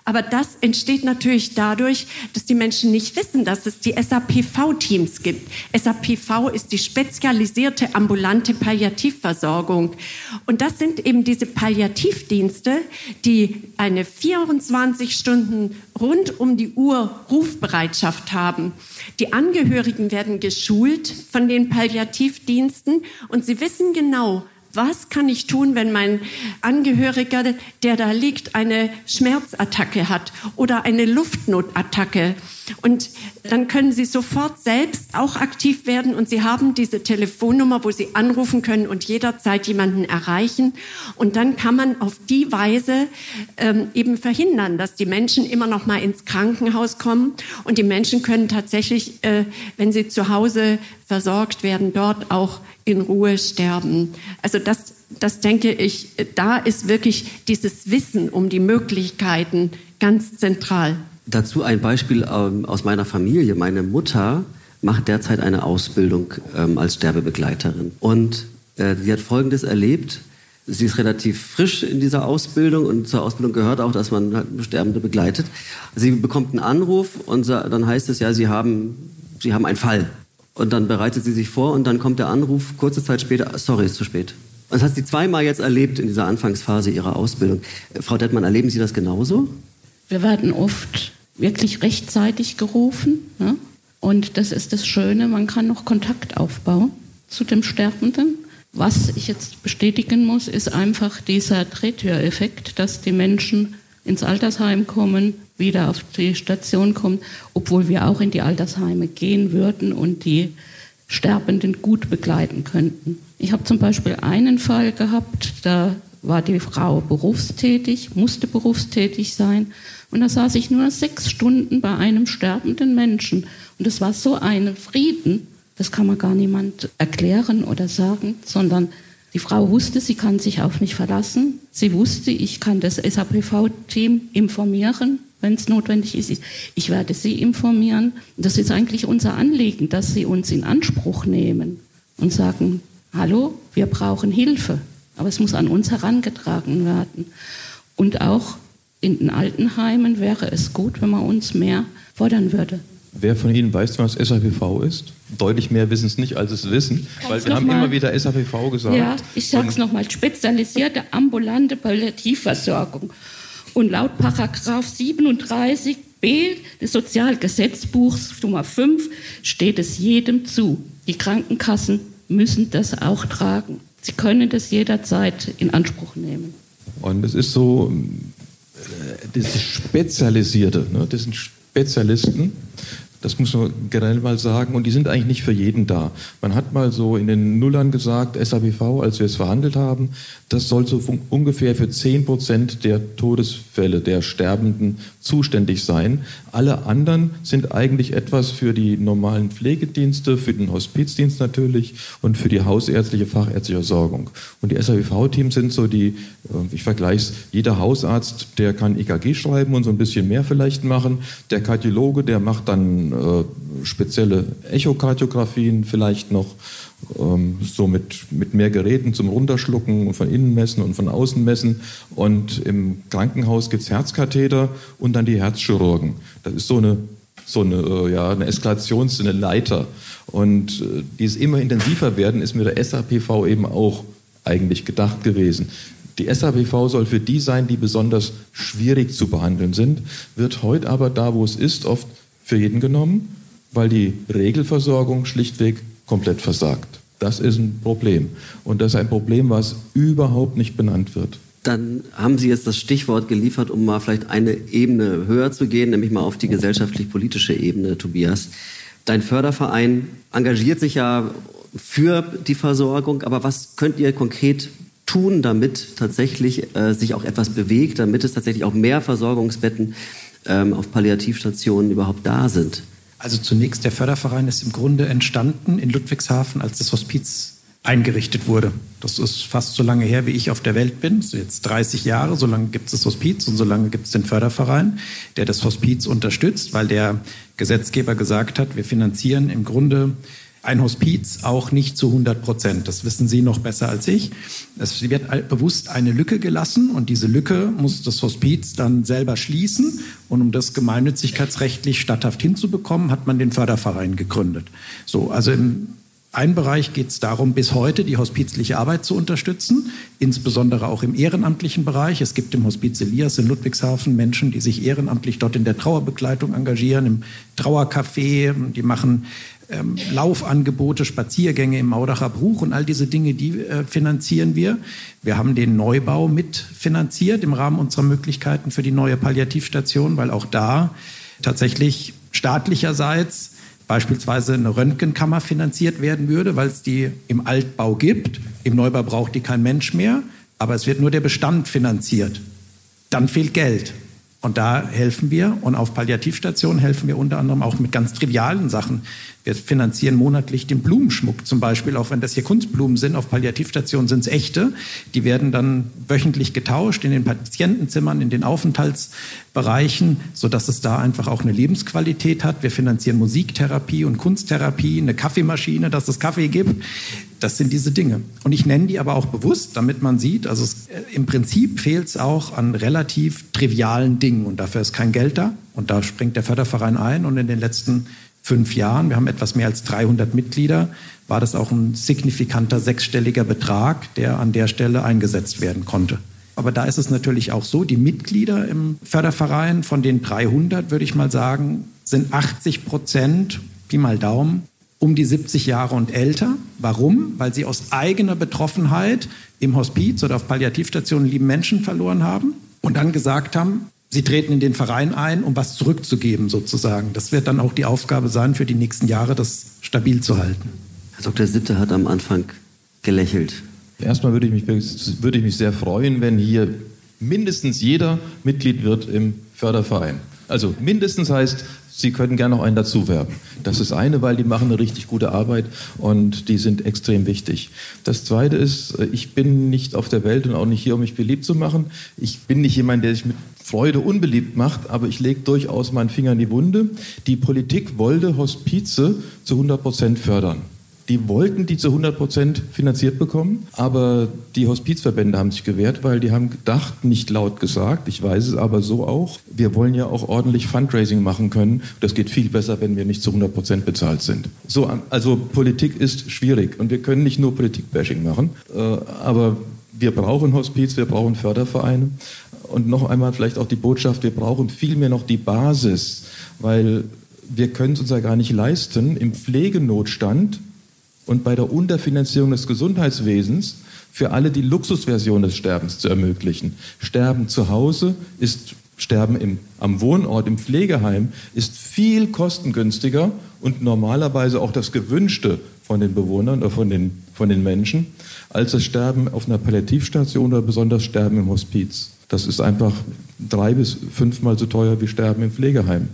Aber das entsteht natürlich dadurch, dass die Menschen nicht wissen, dass es die SAPV-Teams gibt. SAPV ist die spezialisierte ambulante Palliativversorgung. Und das sind eben diese Palliativdienste, die eine 24 Stunden rund um die Uhr Rufbereitschaft haben. Die Angehörigen werden geschult von den Palliativdiensten und sie wissen genau, was kann ich tun, wenn mein Angehöriger, der da liegt, eine Schmerzattacke hat oder eine Luftnotattacke? Und dann können Sie sofort selbst auch aktiv werden und Sie haben diese Telefonnummer, wo Sie anrufen können und jederzeit jemanden erreichen. Und dann kann man auf die Weise ähm, eben verhindern, dass die Menschen immer noch mal ins Krankenhaus kommen und die Menschen können tatsächlich, äh, wenn sie zu Hause versorgt werden, dort auch in Ruhe sterben. Also das, das denke ich, da ist wirklich dieses Wissen um die Möglichkeiten ganz zentral. Dazu ein Beispiel ähm, aus meiner Familie. Meine Mutter macht derzeit eine Ausbildung ähm, als Sterbebegleiterin. Und äh, sie hat Folgendes erlebt. Sie ist relativ frisch in dieser Ausbildung und zur Ausbildung gehört auch, dass man halt Sterbende begleitet. Sie bekommt einen Anruf und dann heißt es ja, Sie haben, Sie haben einen Fall. Und dann bereitet sie sich vor und dann kommt der Anruf kurze Zeit später, sorry, ist zu spät. Und das hat sie zweimal jetzt erlebt in dieser Anfangsphase ihrer Ausbildung. Frau Dettmann, erleben Sie das genauso? Wir werden oft wirklich rechtzeitig gerufen. Ne? Und das ist das Schöne, man kann noch Kontakt aufbauen zu dem Sterbenden. Was ich jetzt bestätigen muss, ist einfach dieser Drehtüreffekt, dass die Menschen ins Altersheim kommen, wieder auf die Station kommen, obwohl wir auch in die Altersheime gehen würden und die Sterbenden gut begleiten könnten. Ich habe zum Beispiel einen Fall gehabt, da war die Frau berufstätig, musste berufstätig sein. Und da saß ich nur sechs Stunden bei einem sterbenden Menschen. Und es war so ein Frieden, das kann man gar niemand erklären oder sagen, sondern die Frau wusste, sie kann sich auf mich verlassen. Sie wusste, ich kann das SAPV-Team informieren, wenn es notwendig ist. Ich werde Sie informieren. Das ist eigentlich unser Anliegen, dass Sie uns in Anspruch nehmen und sagen, hallo, wir brauchen Hilfe. Aber es muss an uns herangetragen werden. Und auch in den Altenheimen wäre es gut, wenn man uns mehr fordern würde. Wer von Ihnen weiß, was SAPV ist? Deutlich mehr wissen es nicht, als es wissen, Kannst weil wir haben mal, immer wieder SAPV gesagt. Ja, ich sage es nochmal, spezialisierte ambulante Palliativversorgung. Und laut Paragraph 37b des Sozialgesetzbuchs Nummer 5 steht es jedem zu. Die Krankenkassen müssen das auch tragen. Sie können das jederzeit in Anspruch nehmen. Und es ist so, äh, das Spezialisierte, ne? das sind Spezialisten, das muss man generell mal sagen. Und die sind eigentlich nicht für jeden da. Man hat mal so in den Nullern gesagt, SABV, als wir es verhandelt haben, das soll so ungefähr für 10 Prozent der Todesfälle der Sterbenden zuständig sein. Alle anderen sind eigentlich etwas für die normalen Pflegedienste, für den Hospizdienst natürlich und für die hausärztliche, fachärztliche Versorgung. Und die SABV-Teams sind so die, äh, ich vergleiche es, jeder Hausarzt, der kann EKG schreiben und so ein bisschen mehr vielleicht machen. Der Kardiologe, der macht dann äh, spezielle Echokardiografien vielleicht noch, ähm, so mit, mit mehr Geräten zum Runterschlucken und von innen messen und von außen messen. Und im Krankenhaus gibt es Herzkatheter und dann die Herzchirurgen. Das ist so eine, so eine, äh, ja, eine Eskalations-, eine Leiter. Und äh, dieses immer intensiver werden ist mit der SAPV eben auch eigentlich gedacht gewesen. Die SAPV soll für die sein, die besonders schwierig zu behandeln sind, wird heute aber da, wo es ist, oft für jeden genommen, weil die Regelversorgung schlichtweg komplett versagt. Das ist ein Problem. Und das ist ein Problem, was überhaupt nicht benannt wird. Dann haben Sie jetzt das Stichwort geliefert, um mal vielleicht eine Ebene höher zu gehen, nämlich mal auf die gesellschaftlich-politische Ebene, Tobias. Dein Förderverein engagiert sich ja für die Versorgung, aber was könnt ihr konkret tun, damit tatsächlich äh, sich auch etwas bewegt, damit es tatsächlich auch mehr Versorgungsbetten ähm, auf Palliativstationen überhaupt da sind? Also zunächst, der Förderverein ist im Grunde entstanden in Ludwigshafen, als das Hospiz eingerichtet wurde. Das ist fast so lange her, wie ich auf der Welt bin. Das jetzt 30 Jahre, so lange gibt es das Hospiz und so lange gibt es den Förderverein, der das Hospiz unterstützt, weil der Gesetzgeber gesagt hat, wir finanzieren im Grunde ein Hospiz auch nicht zu 100 Prozent. Das wissen Sie noch besser als ich. Es wird bewusst eine Lücke gelassen und diese Lücke muss das Hospiz dann selber schließen. Und um das gemeinnützigkeitsrechtlich statthaft hinzubekommen, hat man den Förderverein gegründet. So, also im einen Bereich geht es darum, bis heute die hospizliche Arbeit zu unterstützen, insbesondere auch im ehrenamtlichen Bereich. Es gibt im Hospiz Elias in Ludwigshafen Menschen, die sich ehrenamtlich dort in der Trauerbegleitung engagieren, im Trauercafé. Die machen ähm, Laufangebote, Spaziergänge im Maudacher Bruch und all diese Dinge, die äh, finanzieren wir. Wir haben den Neubau mitfinanziert im Rahmen unserer Möglichkeiten für die neue Palliativstation, weil auch da tatsächlich staatlicherseits beispielsweise eine Röntgenkammer finanziert werden würde, weil es die im Altbau gibt. Im Neubau braucht die kein Mensch mehr, aber es wird nur der Bestand finanziert. Dann fehlt Geld. Und da helfen wir. Und auf Palliativstationen helfen wir unter anderem auch mit ganz trivialen Sachen. Wir finanzieren monatlich den Blumenschmuck zum Beispiel, auch wenn das hier Kunstblumen sind. Auf Palliativstationen sind es echte. Die werden dann wöchentlich getauscht in den Patientenzimmern, in den Aufenthaltsbereichen, sodass es da einfach auch eine Lebensqualität hat. Wir finanzieren Musiktherapie und Kunsttherapie, eine Kaffeemaschine, dass es Kaffee gibt. Das sind diese Dinge. Und ich nenne die aber auch bewusst, damit man sieht, also es, äh, im Prinzip fehlt es auch an relativ trivialen Dingen. Und dafür ist kein Geld da. Und da springt der Förderverein ein. Und in den letzten fünf Jahren, wir haben etwas mehr als 300 Mitglieder, war das auch ein signifikanter sechsstelliger Betrag, der an der Stelle eingesetzt werden konnte. Aber da ist es natürlich auch so, die Mitglieder im Förderverein von den 300, würde ich mal sagen, sind 80 Prozent, Pi mal Daumen, um die 70 Jahre und älter. Warum? Weil sie aus eigener Betroffenheit im Hospiz oder auf Palliativstationen lieben Menschen verloren haben und dann gesagt haben, Sie treten in den Verein ein, um was zurückzugeben, sozusagen. Das wird dann auch die Aufgabe sein, für die nächsten Jahre das stabil zu halten. Herr Dr. Sitte hat am Anfang gelächelt. Erstmal würde ich, mich, würde ich mich sehr freuen, wenn hier mindestens jeder Mitglied wird im Förderverein. Also mindestens heißt, Sie können gerne noch einen dazu werben. Das ist eine, weil die machen eine richtig gute Arbeit und die sind extrem wichtig. Das zweite ist, ich bin nicht auf der Welt und auch nicht hier, um mich beliebt zu machen. Ich bin nicht jemand, der sich mit Freude unbeliebt macht, aber ich lege durchaus meinen Finger in die Wunde. Die Politik wollte Hospize zu 100 Prozent fördern. Die wollten die zu 100 Prozent finanziert bekommen, aber die Hospizverbände haben sich gewehrt, weil die haben gedacht, nicht laut gesagt, ich weiß es aber so auch, wir wollen ja auch ordentlich Fundraising machen können. Das geht viel besser, wenn wir nicht zu 100 Prozent bezahlt sind. So, also Politik ist schwierig und wir können nicht nur Politikbashing machen, äh, aber wir brauchen Hospiz, wir brauchen Fördervereine und noch einmal vielleicht auch die Botschaft, wir brauchen vielmehr noch die Basis, weil wir können es uns ja gar nicht leisten, im Pflegenotstand und bei der Unterfinanzierung des Gesundheitswesens für alle die Luxusversion des Sterbens zu ermöglichen. Sterben zu Hause ist Sterben im, am Wohnort, im Pflegeheim, ist viel kostengünstiger und normalerweise auch das Gewünschte von den Bewohnern oder von den, von den Menschen, als das Sterben auf einer Palliativstation oder besonders Sterben im Hospiz. Das ist einfach drei bis fünfmal so teuer wie Sterben im Pflegeheim.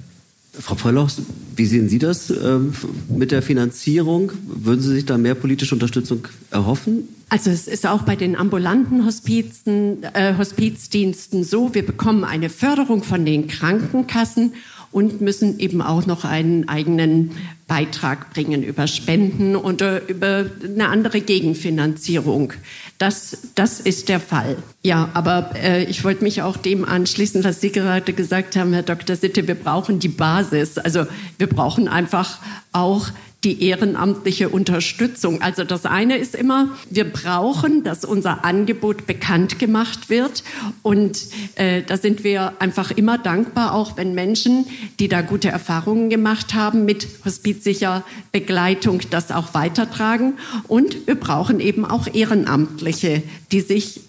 Frau Preulochs, wie sehen Sie das ähm, mit der Finanzierung? Würden Sie sich da mehr politische Unterstützung erhoffen? Also es ist auch bei den ambulanten Hospizen, äh, Hospizdiensten so, wir bekommen eine Förderung von den Krankenkassen und müssen eben auch noch einen eigenen Beitrag bringen über Spenden und über eine andere Gegenfinanzierung. Das, das ist der Fall. Ja, aber äh, ich wollte mich auch dem anschließen, was Sie gerade gesagt haben, Herr Dr. Sitte. Wir brauchen die Basis. Also wir brauchen einfach auch die ehrenamtliche Unterstützung. Also das eine ist immer, wir brauchen, dass unser Angebot bekannt gemacht wird. Und äh, da sind wir einfach immer dankbar, auch wenn Menschen, die da gute Erfahrungen gemacht haben, mit hospizsicher Begleitung das auch weitertragen. Und wir brauchen eben auch Ehrenamtliche, die sich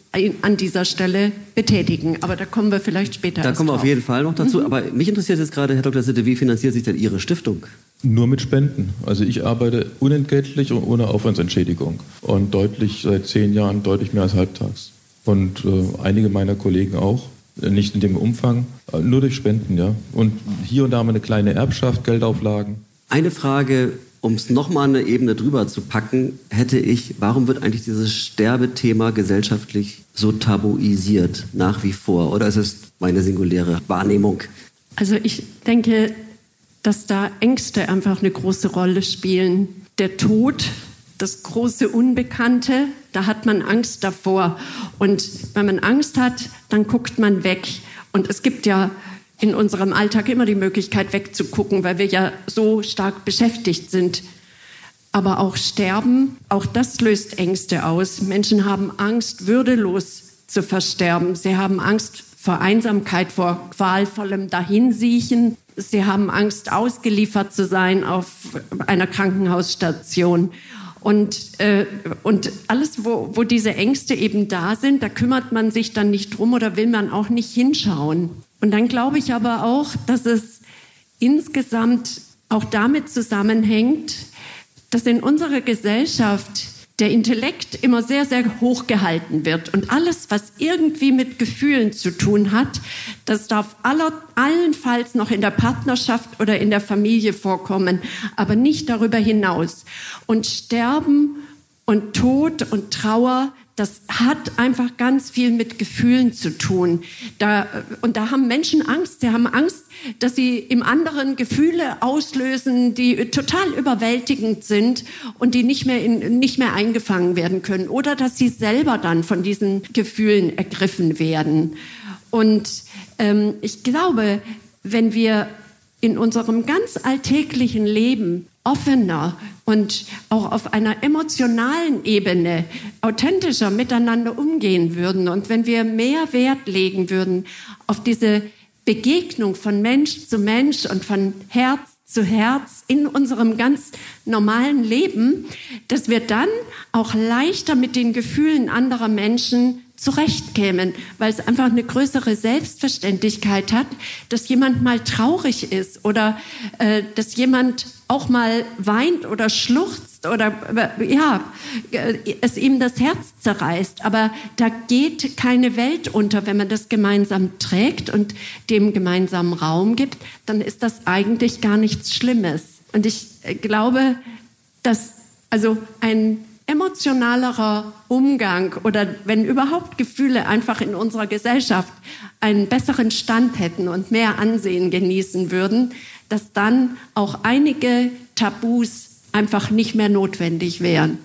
an dieser Stelle betätigen. Aber da kommen wir vielleicht später. Da kommen wir auf jeden Fall noch dazu. Mhm. Aber mich interessiert jetzt gerade, Herr Dr. Sitte, wie finanziert sich denn Ihre Stiftung? Nur mit Spenden. Also ich arbeite unentgeltlich und ohne Aufwandsentschädigung. Und deutlich seit zehn Jahren deutlich mehr als halbtags. Und äh, einige meiner Kollegen auch. Nicht in dem Umfang, äh, nur durch Spenden, ja. Und hier und da mal eine kleine Erbschaft, Geldauflagen. Eine Frage um es nochmal eine Ebene drüber zu packen, hätte ich, warum wird eigentlich dieses Sterbethema gesellschaftlich so tabuisiert nach wie vor? Oder ist es meine singuläre Wahrnehmung? Also ich denke, dass da Ängste einfach eine große Rolle spielen. Der Tod, das große Unbekannte, da hat man Angst davor. Und wenn man Angst hat, dann guckt man weg. Und es gibt ja in unserem Alltag immer die Möglichkeit wegzugucken, weil wir ja so stark beschäftigt sind. Aber auch Sterben, auch das löst Ängste aus. Menschen haben Angst, würdelos zu versterben. Sie haben Angst vor Einsamkeit, vor qualvollem Dahinsiechen. Sie haben Angst, ausgeliefert zu sein auf einer Krankenhausstation. Und, äh, und alles, wo, wo diese Ängste eben da sind, da kümmert man sich dann nicht drum oder will man auch nicht hinschauen. Und dann glaube ich aber auch, dass es insgesamt auch damit zusammenhängt, dass in unserer Gesellschaft der Intellekt immer sehr, sehr hoch gehalten wird. Und alles, was irgendwie mit Gefühlen zu tun hat, das darf aller, allenfalls noch in der Partnerschaft oder in der Familie vorkommen, aber nicht darüber hinaus. Und Sterben und Tod und Trauer das hat einfach ganz viel mit Gefühlen zu tun. Da, und da haben Menschen Angst. Sie haben Angst, dass sie im anderen Gefühle auslösen, die total überwältigend sind und die nicht mehr, in, nicht mehr eingefangen werden können. Oder dass sie selber dann von diesen Gefühlen ergriffen werden. Und ähm, ich glaube, wenn wir in unserem ganz alltäglichen Leben offener und auch auf einer emotionalen Ebene authentischer miteinander umgehen würden. Und wenn wir mehr Wert legen würden auf diese Begegnung von Mensch zu Mensch und von Herz zu Herz in unserem ganz normalen Leben, dass wir dann auch leichter mit den Gefühlen anderer Menschen zurechtkämen, weil es einfach eine größere Selbstverständlichkeit hat, dass jemand mal traurig ist oder äh, dass jemand auch mal weint oder schluchzt oder äh, ja, äh, es ihm das Herz zerreißt. Aber da geht keine Welt unter, wenn man das gemeinsam trägt und dem gemeinsamen Raum gibt, dann ist das eigentlich gar nichts Schlimmes. Und ich äh, glaube, dass also ein emotionalerer Umgang oder wenn überhaupt Gefühle einfach in unserer Gesellschaft einen besseren Stand hätten und mehr Ansehen genießen würden, dass dann auch einige Tabus einfach nicht mehr notwendig wären.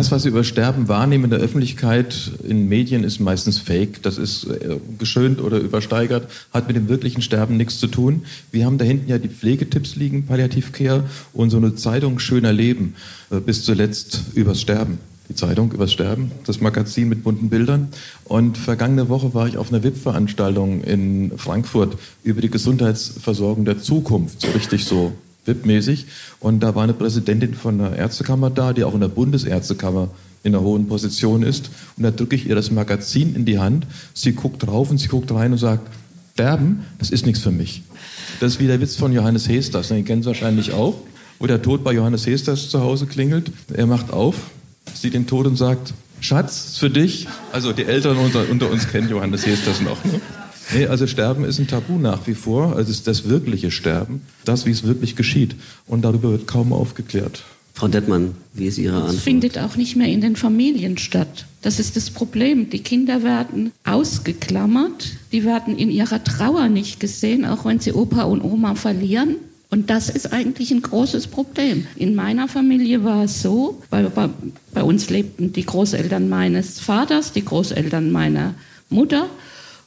Das, was Sie über Sterben wahrnehmen in der Öffentlichkeit, in Medien, ist meistens fake. Das ist äh, geschönt oder übersteigert, hat mit dem wirklichen Sterben nichts zu tun. Wir haben da hinten ja die Pflegetipps liegen, Palliativcare und so eine Zeitung Schöner Leben, äh, bis zuletzt übers Sterben. Die Zeitung übers Sterben, das Magazin mit bunten Bildern. Und vergangene Woche war ich auf einer WIP-Veranstaltung in Frankfurt über die Gesundheitsversorgung der Zukunft, so richtig so VIP-mäßig. Und da war eine Präsidentin von der Ärztekammer da, die auch in der Bundesärztekammer in einer hohen Position ist. Und da drücke ich ihr das Magazin in die Hand. Sie guckt drauf und sie guckt rein und sagt, Sterben, das ist nichts für mich. Das ist wie der Witz von Johannes Hesters, den kennen Sie wahrscheinlich auch, wo der Tod bei Johannes Hesters zu Hause klingelt. Er macht auf, sieht den Tod und sagt, Schatz, ist für dich. Also die Eltern unter, unter uns kennen Johannes Hesters noch. Ne? Nee, also Sterben ist ein Tabu nach wie vor. Also es ist das wirkliche Sterben, das, wie es wirklich geschieht. Und darüber wird kaum aufgeklärt. Frau Dettmann, wie ist Ihre Antwort? Es findet auch nicht mehr in den Familien statt. Das ist das Problem. Die Kinder werden ausgeklammert, die werden in ihrer Trauer nicht gesehen, auch wenn sie Opa und Oma verlieren. Und das ist eigentlich ein großes Problem. In meiner Familie war es so, weil bei, bei uns lebten die Großeltern meines Vaters, die Großeltern meiner Mutter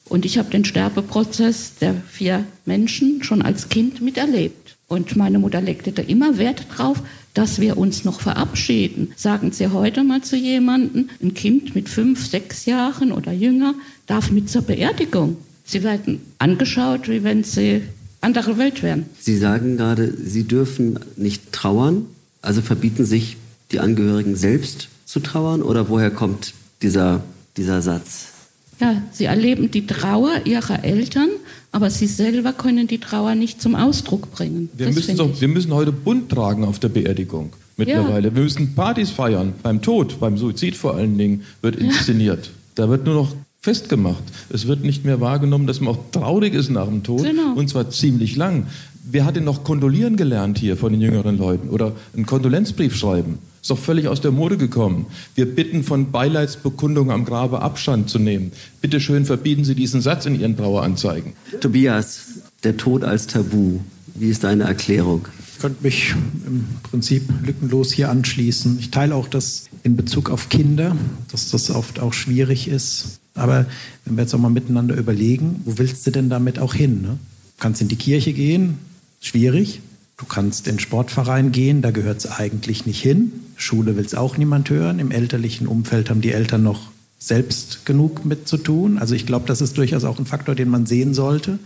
und ich habe den Sterbeprozess der vier Menschen schon als Kind miterlebt. Und meine Mutter legte da immer Wert drauf, dass wir uns noch verabschieden. Sagen Sie heute mal zu jemandem, ein Kind mit fünf, sechs Jahren oder jünger darf mit zur Beerdigung. Sie werden angeschaut, wie wenn sie andere Welt wären. Sie sagen gerade, Sie dürfen nicht trauern, also verbieten sich die Angehörigen selbst zu trauern oder woher kommt dieser, dieser Satz? Ja, sie erleben die Trauer ihrer Eltern, aber sie selber können die Trauer nicht zum Ausdruck bringen. Wir, müssen, doch, wir müssen heute bunt tragen auf der Beerdigung mittlerweile. Ja. Wir müssen Partys feiern. Beim Tod, beim Suizid vor allen Dingen, wird inszeniert. Ja. Da wird nur noch festgemacht. Es wird nicht mehr wahrgenommen, dass man auch traurig ist nach dem Tod. Genau. Und zwar ziemlich lang. Wer hat denn noch kondolieren gelernt hier von den jüngeren Leuten? Oder einen Kondolenzbrief schreiben? Ist doch völlig aus der Mode gekommen. Wir bitten von Beileidsbekundungen am Grabe Abstand zu nehmen. Bitte schön verbieten Sie diesen Satz in Ihren Traueranzeigen. Tobias, der Tod als Tabu. Wie ist deine Erklärung? Ich könnte mich im Prinzip lückenlos hier anschließen. Ich teile auch das in Bezug auf Kinder, dass das oft auch schwierig ist. Aber wenn wir jetzt auch mal miteinander überlegen, wo willst du denn damit auch hin? Ne? Du kannst in die Kirche gehen, schwierig. Du kannst in den Sportverein gehen, da gehört es eigentlich nicht hin. Schule will es auch niemand hören. Im elterlichen Umfeld haben die Eltern noch selbst genug mit zu tun. Also ich glaube, das ist durchaus auch ein Faktor, den man sehen sollte.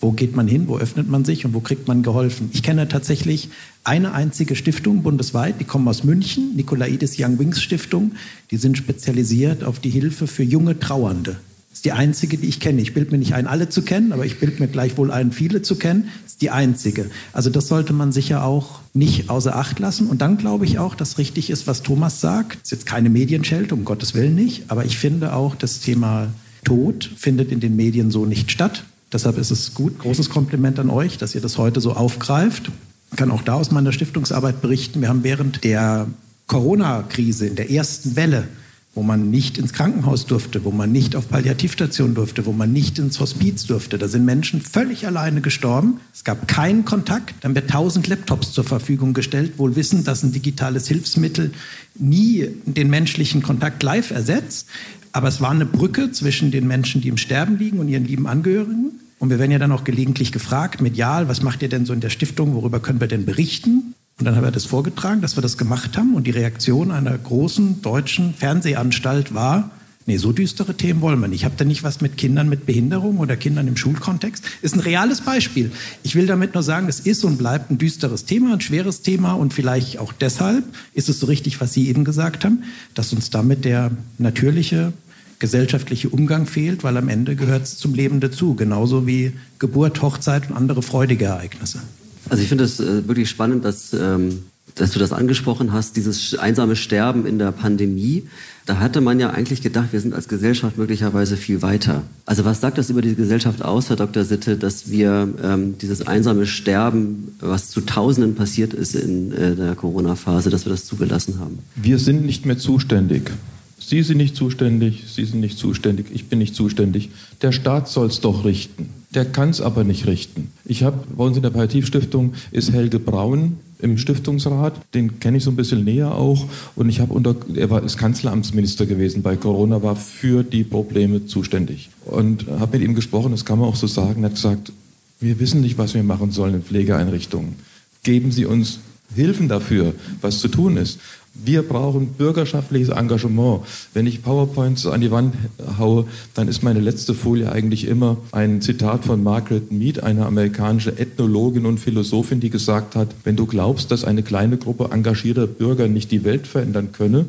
Wo geht man hin, wo öffnet man sich und wo kriegt man geholfen? Ich kenne tatsächlich eine einzige Stiftung bundesweit, die kommen aus München, Nikolaidis Young Wings Stiftung. Die sind spezialisiert auf die Hilfe für junge Trauernde. Ist die einzige, die ich kenne. Ich bilde mir nicht ein, alle zu kennen, aber ich bilde mir gleichwohl ein, viele zu kennen. Ist die einzige. Also das sollte man sicher auch nicht außer Acht lassen. Und dann glaube ich auch, dass richtig ist, was Thomas sagt. Ist jetzt keine Medienschelte, um Gottes Willen nicht. Aber ich finde auch, das Thema Tod findet in den Medien so nicht statt. Deshalb ist es gut, großes Kompliment an euch, dass ihr das heute so aufgreift. Ich kann auch da aus meiner Stiftungsarbeit berichten. Wir haben während der Corona-Krise in der ersten Welle wo man nicht ins Krankenhaus durfte, wo man nicht auf Palliativstation durfte, wo man nicht ins Hospiz durfte. Da sind Menschen völlig alleine gestorben. Es gab keinen Kontakt. Dann wird tausend Laptops zur Verfügung gestellt, wohl wissend, dass ein digitales Hilfsmittel nie den menschlichen Kontakt live ersetzt. Aber es war eine Brücke zwischen den Menschen, die im Sterben liegen und ihren lieben Angehörigen. Und wir werden ja dann auch gelegentlich gefragt, medial, was macht ihr denn so in der Stiftung, worüber können wir denn berichten? Und dann haben wir das vorgetragen, dass wir das gemacht haben. Und die Reaktion einer großen deutschen Fernsehanstalt war, nee, so düstere Themen wollen wir nicht. Habt ihr nicht was mit Kindern mit Behinderung oder Kindern im Schulkontext? Ist ein reales Beispiel. Ich will damit nur sagen, es ist und bleibt ein düsteres Thema, ein schweres Thema. Und vielleicht auch deshalb ist es so richtig, was Sie eben gesagt haben, dass uns damit der natürliche gesellschaftliche Umgang fehlt, weil am Ende gehört es zum Leben dazu, genauso wie Geburt, Hochzeit und andere freudige Ereignisse. Also ich finde es äh, wirklich spannend, dass, ähm, dass du das angesprochen hast, dieses einsame Sterben in der Pandemie. Da hatte man ja eigentlich gedacht, wir sind als Gesellschaft möglicherweise viel weiter. Also was sagt das über die Gesellschaft aus, Herr Dr. Sitte, dass wir ähm, dieses einsame Sterben, was zu Tausenden passiert ist in äh, der Corona-Phase, dass wir das zugelassen haben? Wir sind nicht mehr zuständig. Sie sind nicht zuständig, Sie sind nicht zuständig, ich bin nicht zuständig. Der Staat soll es doch richten. Der kann es aber nicht richten. Ich habe bei uns in der Palliativstiftung ist Helge Braun im Stiftungsrat, den kenne ich so ein bisschen näher auch und ich habe unter er war ist Kanzleramtsminister gewesen bei Corona, war für die Probleme zuständig und habe mit ihm gesprochen, das kann man auch so sagen, er hat gesagt, wir wissen nicht, was wir machen sollen in Pflegeeinrichtungen. Geben Sie uns Hilfen dafür, was zu tun ist. Wir brauchen bürgerschaftliches Engagement. Wenn ich PowerPoints an die Wand haue, dann ist meine letzte Folie eigentlich immer ein Zitat von Margaret Mead, eine amerikanische Ethnologin und Philosophin, die gesagt hat, wenn du glaubst, dass eine kleine Gruppe engagierter Bürger nicht die Welt verändern könne,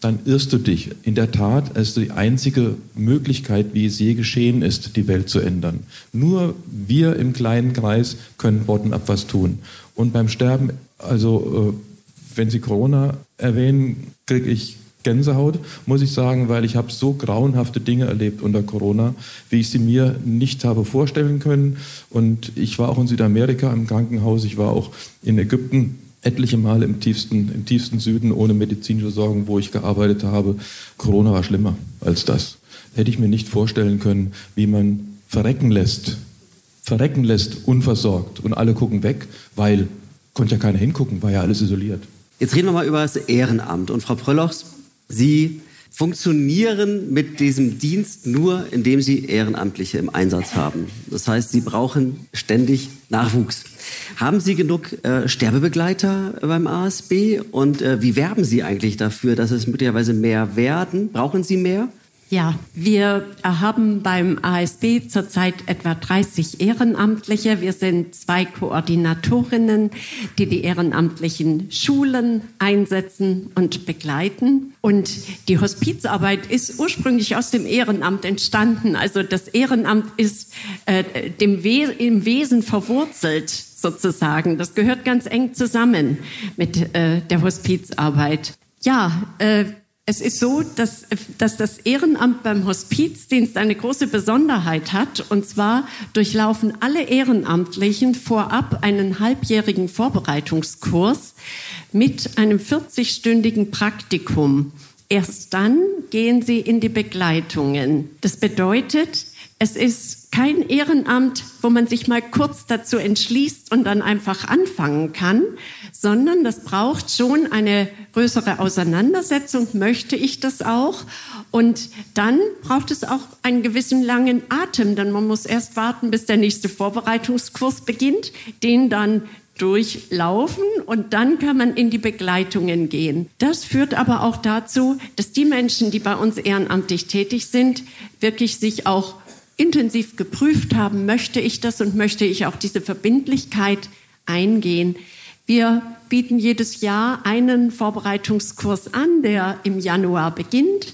dann irrst du dich. In der Tat ist die einzige Möglichkeit, wie es je geschehen ist, die Welt zu ändern. Nur wir im kleinen Kreis können bottom-up was tun. Und beim Sterben, also äh, wenn Sie Corona erwähnen, kriege ich Gänsehaut, muss ich sagen, weil ich habe so grauenhafte Dinge erlebt unter Corona, wie ich sie mir nicht habe vorstellen können. Und ich war auch in Südamerika im Krankenhaus, ich war auch in Ägypten etliche Male im tiefsten, im tiefsten Süden ohne medizinische Sorgen, wo ich gearbeitet habe. Corona war schlimmer als das. Hätte ich mir nicht vorstellen können, wie man verrecken lässt, verrecken lässt, unversorgt und alle gucken weg, weil konnte ja keiner hingucken, war ja alles isoliert. Jetzt reden wir mal über das Ehrenamt. Und Frau Pröllochs, Sie funktionieren mit diesem Dienst nur, indem Sie Ehrenamtliche im Einsatz haben. Das heißt, Sie brauchen ständig Nachwuchs. Haben Sie genug äh, Sterbebegleiter beim ASB? Und äh, wie werben Sie eigentlich dafür, dass es möglicherweise mehr werden? Brauchen Sie mehr? Ja, wir haben beim ASB zurzeit etwa 30 Ehrenamtliche. Wir sind zwei Koordinatorinnen, die die ehrenamtlichen Schulen einsetzen und begleiten. Und die Hospizarbeit ist ursprünglich aus dem Ehrenamt entstanden. Also das Ehrenamt ist äh, dem We im Wesen verwurzelt sozusagen. Das gehört ganz eng zusammen mit äh, der Hospizarbeit. Ja, äh, es ist so, dass, dass das Ehrenamt beim Hospizdienst eine große Besonderheit hat. Und zwar durchlaufen alle Ehrenamtlichen vorab einen halbjährigen Vorbereitungskurs mit einem 40-stündigen Praktikum. Erst dann gehen sie in die Begleitungen. Das bedeutet, es ist kein Ehrenamt, wo man sich mal kurz dazu entschließt und dann einfach anfangen kann, sondern das braucht schon eine größere Auseinandersetzung. Möchte ich das auch? Und dann braucht es auch einen gewissen langen Atem, denn man muss erst warten, bis der nächste Vorbereitungskurs beginnt, den dann durchlaufen und dann kann man in die Begleitungen gehen. Das führt aber auch dazu, dass die Menschen, die bei uns ehrenamtlich tätig sind, wirklich sich auch intensiv geprüft haben, möchte ich das und möchte ich auch diese Verbindlichkeit eingehen. Wir bieten jedes Jahr einen Vorbereitungskurs an, der im Januar beginnt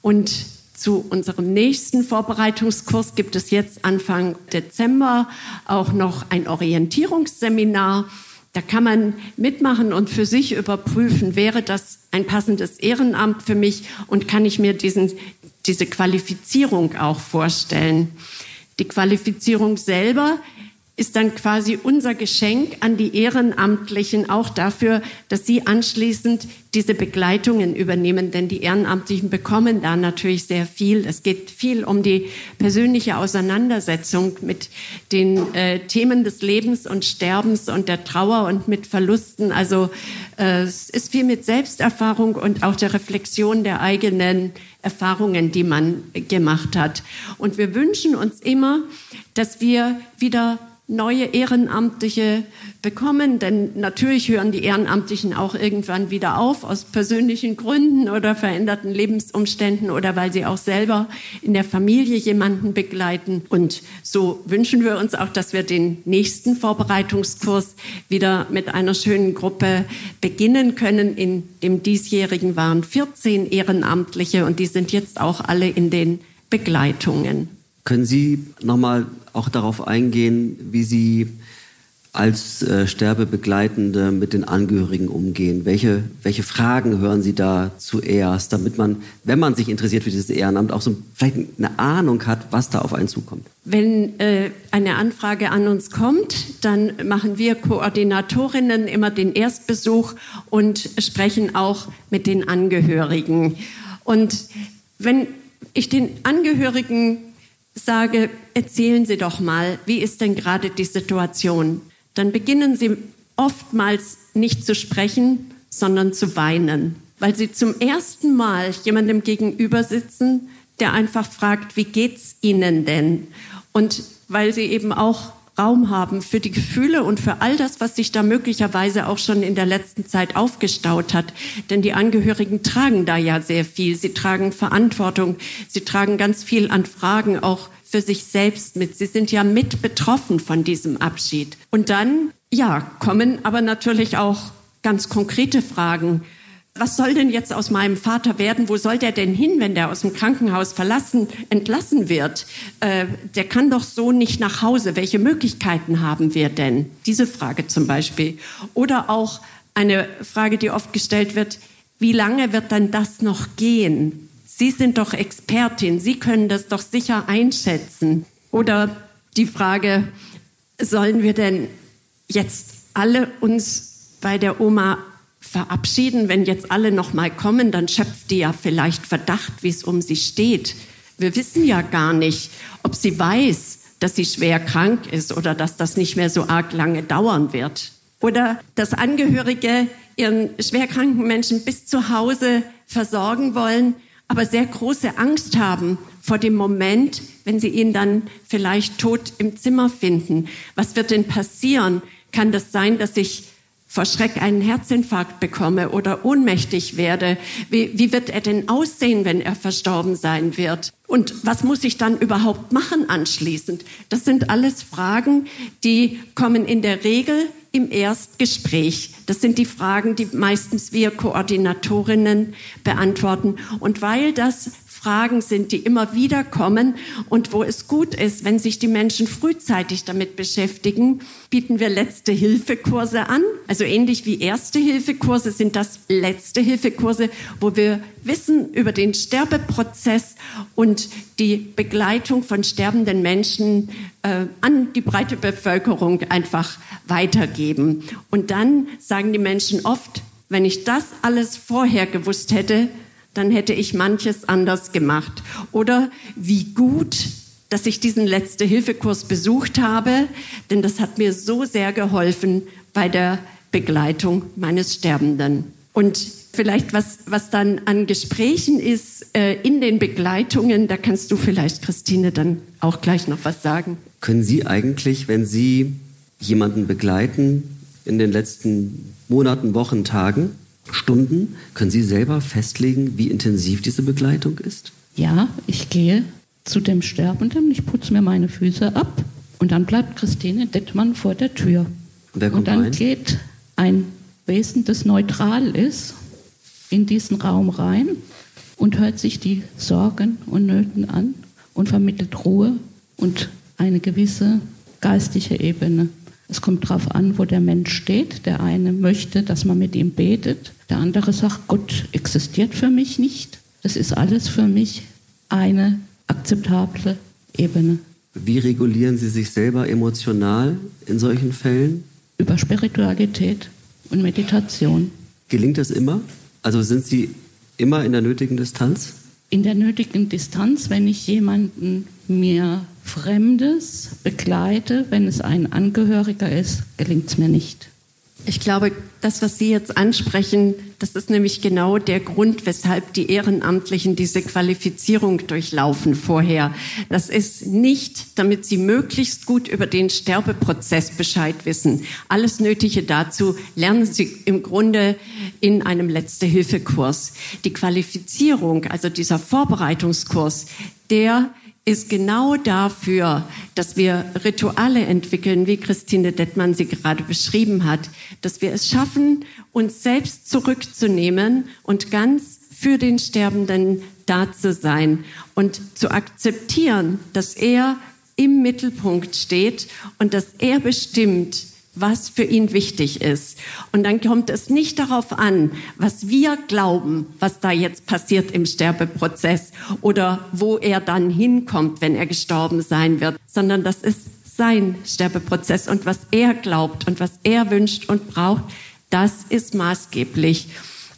und zu unserem nächsten Vorbereitungskurs gibt es jetzt Anfang Dezember auch noch ein Orientierungsseminar. Da kann man mitmachen und für sich überprüfen, wäre das ein passendes Ehrenamt für mich und kann ich mir diesen, diese Qualifizierung auch vorstellen. Die Qualifizierung selber ist dann quasi unser Geschenk an die Ehrenamtlichen auch dafür, dass sie anschließend diese Begleitungen übernehmen, denn die Ehrenamtlichen bekommen da natürlich sehr viel. Es geht viel um die persönliche Auseinandersetzung mit den äh, Themen des Lebens und Sterbens und der Trauer und mit Verlusten. Also äh, es ist viel mit Selbsterfahrung und auch der Reflexion der eigenen Erfahrungen, die man gemacht hat. Und wir wünschen uns immer, dass wir wieder neue Ehrenamtliche bekommen, denn natürlich hören die Ehrenamtlichen auch irgendwann wieder auf, aus persönlichen Gründen oder veränderten Lebensumständen oder weil sie auch selber in der Familie jemanden begleiten. Und so wünschen wir uns auch, dass wir den nächsten Vorbereitungskurs wieder mit einer schönen Gruppe beginnen können. In dem diesjährigen waren 14 Ehrenamtliche und die sind jetzt auch alle in den Begleitungen. Können Sie nochmal auch darauf eingehen, wie Sie als äh, Sterbebegleitende mit den Angehörigen umgehen? Welche, welche Fragen hören Sie da zuerst, damit man, wenn man sich interessiert für dieses Ehrenamt, auch so vielleicht eine Ahnung hat, was da auf einen zukommt? Wenn äh, eine Anfrage an uns kommt, dann machen wir Koordinatorinnen immer den Erstbesuch und sprechen auch mit den Angehörigen. Und wenn ich den Angehörigen sage, erzählen Sie doch mal, wie ist denn gerade die Situation? Dann beginnen Sie oftmals nicht zu sprechen, sondern zu weinen, weil Sie zum ersten Mal jemandem gegenüber sitzen, der einfach fragt, wie geht's Ihnen denn? Und weil Sie eben auch Raum haben für die Gefühle und für all das, was sich da möglicherweise auch schon in der letzten Zeit aufgestaut hat. Denn die Angehörigen tragen da ja sehr viel. Sie tragen Verantwortung. Sie tragen ganz viel an Fragen auch für sich selbst mit. Sie sind ja mit betroffen von diesem Abschied. Und dann, ja, kommen aber natürlich auch ganz konkrete Fragen was soll denn jetzt aus meinem Vater werden? Wo soll der denn hin, wenn der aus dem Krankenhaus verlassen, entlassen wird? Äh, der kann doch so nicht nach Hause. Welche Möglichkeiten haben wir denn? Diese Frage zum Beispiel. Oder auch eine Frage, die oft gestellt wird, wie lange wird dann das noch gehen? Sie sind doch Expertin, Sie können das doch sicher einschätzen. Oder die Frage, sollen wir denn jetzt alle uns bei der Oma verabschieden. Wenn jetzt alle noch mal kommen, dann schöpft die ja vielleicht Verdacht, wie es um sie steht. Wir wissen ja gar nicht, ob sie weiß, dass sie schwer krank ist oder dass das nicht mehr so arg lange dauern wird. Oder dass Angehörige ihren schwerkranken Menschen bis zu Hause versorgen wollen, aber sehr große Angst haben vor dem Moment, wenn sie ihn dann vielleicht tot im Zimmer finden. Was wird denn passieren? Kann das sein, dass sich vor Schreck einen Herzinfarkt bekomme oder ohnmächtig werde? Wie, wie wird er denn aussehen, wenn er verstorben sein wird? Und was muss ich dann überhaupt machen anschließend? Das sind alles Fragen, die kommen in der Regel im Erstgespräch. Das sind die Fragen, die meistens wir Koordinatorinnen beantworten. Und weil das Fragen sind, die immer wieder kommen und wo es gut ist, wenn sich die Menschen frühzeitig damit beschäftigen, bieten wir letzte Hilfekurse an. Also ähnlich wie erste Hilfekurse sind das letzte Hilfekurse, wo wir Wissen über den Sterbeprozess und die Begleitung von sterbenden Menschen äh, an die breite Bevölkerung einfach weitergeben. Und dann sagen die Menschen oft, wenn ich das alles vorher gewusst hätte, dann hätte ich manches anders gemacht. Oder wie gut, dass ich diesen Letzte-Hilfe-Kurs besucht habe, denn das hat mir so sehr geholfen bei der Begleitung meines Sterbenden. Und vielleicht was, was dann an Gesprächen ist äh, in den Begleitungen, da kannst du vielleicht, Christine, dann auch gleich noch was sagen. Können Sie eigentlich, wenn Sie jemanden begleiten in den letzten Monaten, Wochen, Tagen, Stunden. Können Sie selber festlegen, wie intensiv diese Begleitung ist? Ja, ich gehe zu dem Sterbenden, ich putze mir meine Füße ab und dann bleibt Christine Dettmann vor der Tür. Und, wer kommt und dann rein? geht ein Wesen, das neutral ist, in diesen Raum rein und hört sich die Sorgen und Nöten an und vermittelt Ruhe und eine gewisse geistige Ebene. Es kommt darauf an, wo der Mensch steht. Der eine möchte, dass man mit ihm betet. Der andere sagt, Gott existiert für mich nicht. Das ist alles für mich eine akzeptable Ebene. Wie regulieren Sie sich selber emotional in solchen Fällen? Über Spiritualität und Meditation. Gelingt das immer? Also sind Sie immer in der nötigen Distanz? In der nötigen Distanz, wenn ich jemanden mir Fremdes begleite, wenn es ein Angehöriger ist, gelingt es mir nicht. Ich glaube, das, was Sie jetzt ansprechen, das ist nämlich genau der Grund, weshalb die Ehrenamtlichen diese Qualifizierung durchlaufen vorher. Das ist nicht, damit sie möglichst gut über den Sterbeprozess Bescheid wissen. Alles Nötige dazu lernen sie im Grunde in einem Letzte-Hilfe-Kurs. Die Qualifizierung, also dieser Vorbereitungskurs, der ist genau dafür, dass wir Rituale entwickeln, wie Christine Dettmann sie gerade beschrieben hat, dass wir es schaffen, uns selbst zurückzunehmen und ganz für den Sterbenden da zu sein und zu akzeptieren, dass er im Mittelpunkt steht und dass er bestimmt, was für ihn wichtig ist. Und dann kommt es nicht darauf an, was wir glauben, was da jetzt passiert im Sterbeprozess oder wo er dann hinkommt, wenn er gestorben sein wird, sondern das ist sein Sterbeprozess und was er glaubt und was er wünscht und braucht, das ist maßgeblich.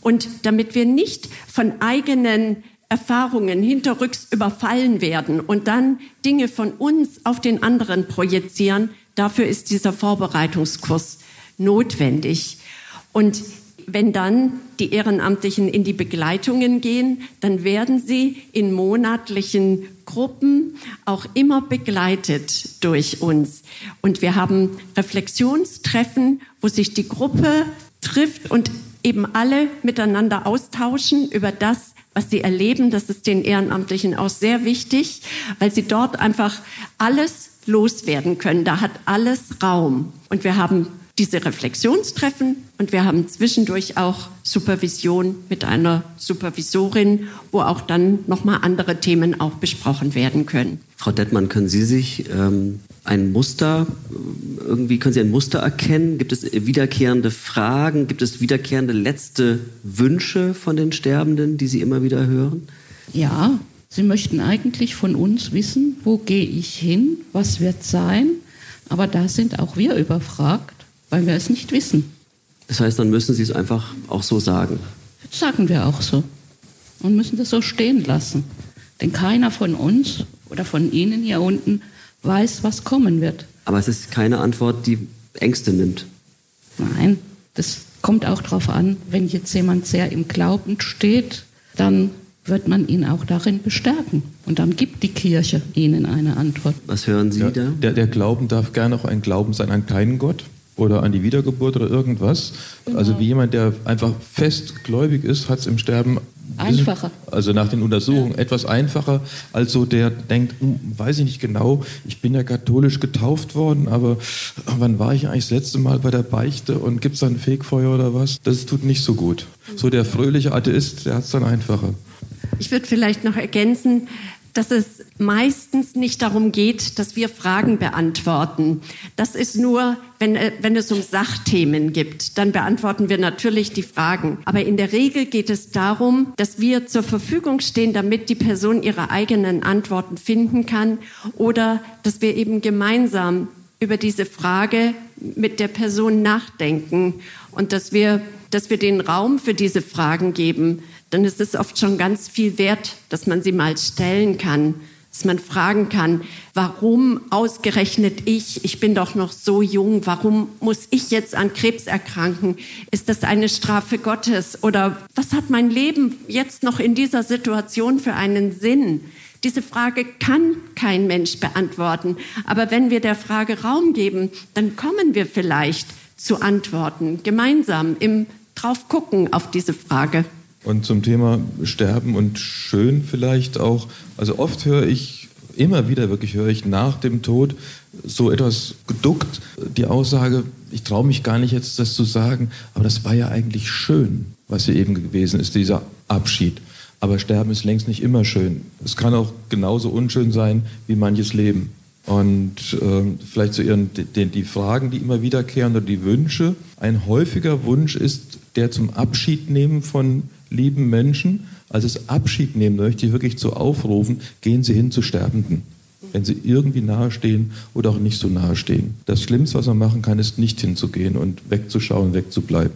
Und damit wir nicht von eigenen Erfahrungen hinterrücks überfallen werden und dann Dinge von uns auf den anderen projizieren, Dafür ist dieser Vorbereitungskurs notwendig. Und wenn dann die Ehrenamtlichen in die Begleitungen gehen, dann werden sie in monatlichen Gruppen auch immer begleitet durch uns. Und wir haben Reflexionstreffen, wo sich die Gruppe trifft und eben alle miteinander austauschen über das, was sie erleben. Das ist den Ehrenamtlichen auch sehr wichtig, weil sie dort einfach alles loswerden können. Da hat alles Raum. Und wir haben diese Reflexionstreffen und wir haben zwischendurch auch Supervision mit einer Supervisorin, wo auch dann nochmal andere Themen auch besprochen werden können. Frau Dettmann, können Sie sich ähm, ein Muster, irgendwie können Sie ein Muster erkennen? Gibt es wiederkehrende Fragen? Gibt es wiederkehrende letzte Wünsche von den Sterbenden, die Sie immer wieder hören? Ja, Sie möchten eigentlich von uns wissen, wo gehe ich hin, was wird sein, aber da sind auch wir überfragt, weil wir es nicht wissen. Das heißt, dann müssen Sie es einfach auch so sagen. Das sagen wir auch so und müssen das so stehen lassen. Denn keiner von uns oder von Ihnen hier unten weiß, was kommen wird. Aber es ist keine Antwort, die Ängste nimmt. Nein, das kommt auch darauf an, wenn jetzt jemand sehr im Glauben steht, dann wird man ihn auch darin bestärken. Und dann gibt die Kirche ihnen eine Antwort. Was hören Sie ja, da? Der, der Glauben darf gerne auch ein Glauben sein an keinen Gott oder an die Wiedergeburt oder irgendwas. Genau. Also wie jemand, der einfach festgläubig ist, hat es im Sterben einfacher. Also nach den Untersuchungen ja. etwas einfacher als so der denkt, hm, weiß ich nicht genau, ich bin ja katholisch getauft worden, aber wann war ich eigentlich das letzte Mal bei der Beichte und gibt es da ein Fegfeuer oder was? Das tut nicht so gut. So der fröhliche Atheist, der hat es dann einfacher. Ich würde vielleicht noch ergänzen, dass es meistens nicht darum geht, dass wir Fragen beantworten. Das ist nur, wenn, äh, wenn es um Sachthemen gibt, dann beantworten wir natürlich die Fragen. Aber in der Regel geht es darum, dass wir zur Verfügung stehen, damit die Person ihre eigenen Antworten finden kann oder dass wir eben gemeinsam über diese Frage mit der Person nachdenken und dass wir, dass wir den Raum für diese Fragen geben dann ist es oft schon ganz viel wert, dass man sie mal stellen kann, dass man fragen kann, warum ausgerechnet ich, ich bin doch noch so jung, warum muss ich jetzt an Krebs erkranken? Ist das eine Strafe Gottes? Oder was hat mein Leben jetzt noch in dieser Situation für einen Sinn? Diese Frage kann kein Mensch beantworten. Aber wenn wir der Frage Raum geben, dann kommen wir vielleicht zu Antworten, gemeinsam im drauf gucken auf diese Frage. Und zum Thema Sterben und Schön vielleicht auch. Also oft höre ich, immer wieder wirklich höre ich nach dem Tod so etwas geduckt die Aussage, ich traue mich gar nicht jetzt das zu sagen, aber das war ja eigentlich schön, was hier eben gewesen ist, dieser Abschied. Aber Sterben ist längst nicht immer schön. Es kann auch genauso unschön sein wie manches Leben. Und äh, vielleicht zu Ihren die, die Fragen, die immer wiederkehren oder die Wünsche. Ein häufiger Wunsch ist der zum Abschied nehmen von lieben Menschen. Also das Abschied nehmen möchte ich wirklich zu aufrufen, gehen Sie hin zu Sterbenden. Wenn sie irgendwie nahestehen oder auch nicht so nahestehen. Das Schlimmste, was man machen kann, ist nicht hinzugehen und wegzuschauen, wegzubleiben.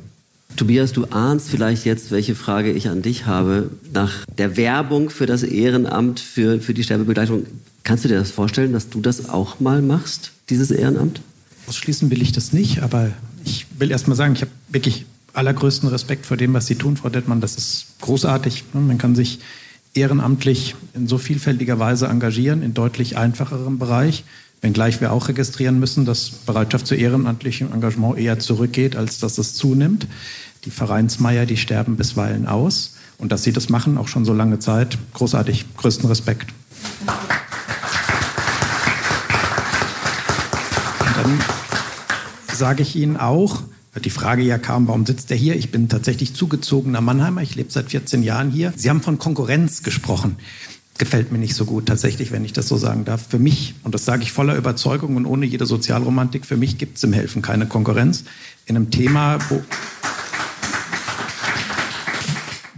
Tobias, du ahnst vielleicht jetzt, welche Frage ich an dich habe. Nach der Werbung für das Ehrenamt, für, für die Sterbebegleitung, kannst du dir das vorstellen, dass du das auch mal machst, dieses Ehrenamt? Ausschließen will ich das nicht, aber ich will erst mal sagen, ich habe wirklich allergrößten Respekt vor dem, was Sie tun, Frau Dettmann. Das ist großartig. Man kann sich ehrenamtlich in so vielfältiger Weise engagieren, in deutlich einfacherem Bereich. Wenngleich wir auch registrieren müssen, dass Bereitschaft zu ehrenamtlichem Engagement eher zurückgeht, als dass es zunimmt. Die Vereinsmeier, die sterben bisweilen aus. Und dass Sie das machen, auch schon so lange Zeit, großartig. Größten Respekt. Und dann sage ich Ihnen auch, die Frage ja kam, warum sitzt er hier? Ich bin tatsächlich zugezogener Mannheimer. Ich lebe seit 14 Jahren hier. Sie haben von Konkurrenz gesprochen. Gefällt mir nicht so gut, tatsächlich, wenn ich das so sagen darf. Für mich, und das sage ich voller Überzeugung und ohne jede Sozialromantik, für mich gibt es im Helfen keine Konkurrenz. In einem Thema, wo,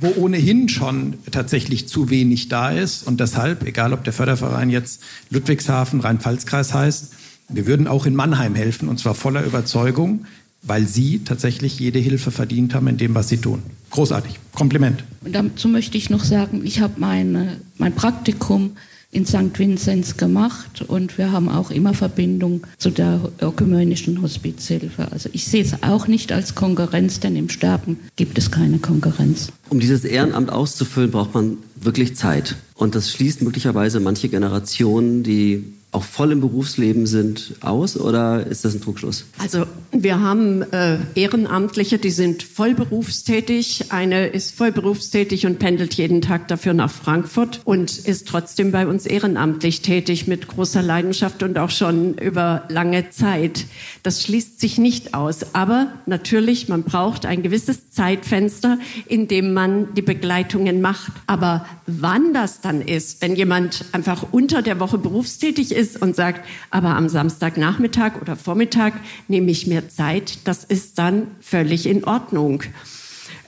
wo ohnehin schon tatsächlich zu wenig da ist. Und deshalb, egal ob der Förderverein jetzt Ludwigshafen, Rhein-Pfalz-Kreis heißt, wir würden auch in Mannheim helfen, und zwar voller Überzeugung weil sie tatsächlich jede Hilfe verdient haben in dem, was sie tun. Großartig. Kompliment. Und dazu möchte ich noch sagen, ich habe meine, mein Praktikum in St. Vinzenz gemacht und wir haben auch immer Verbindung zu der ökumenischen Hospizhilfe. Also ich sehe es auch nicht als Konkurrenz, denn im Sterben gibt es keine Konkurrenz. Um dieses Ehrenamt auszufüllen, braucht man wirklich Zeit. Und das schließt möglicherweise manche Generationen, die auch voll im Berufsleben sind, aus oder ist das ein Trugschluss? Also wir haben äh, Ehrenamtliche, die sind voll berufstätig. Eine ist voll berufstätig und pendelt jeden Tag dafür nach Frankfurt und ist trotzdem bei uns ehrenamtlich tätig mit großer Leidenschaft und auch schon über lange Zeit. Das schließt sich nicht aus. Aber natürlich, man braucht ein gewisses Zeitfenster, in dem man die Begleitungen macht. Aber wann das dann ist, wenn jemand einfach unter der Woche berufstätig ist und sagt, aber am Samstagnachmittag oder Vormittag nehme ich mir Zeit, das ist dann völlig in Ordnung.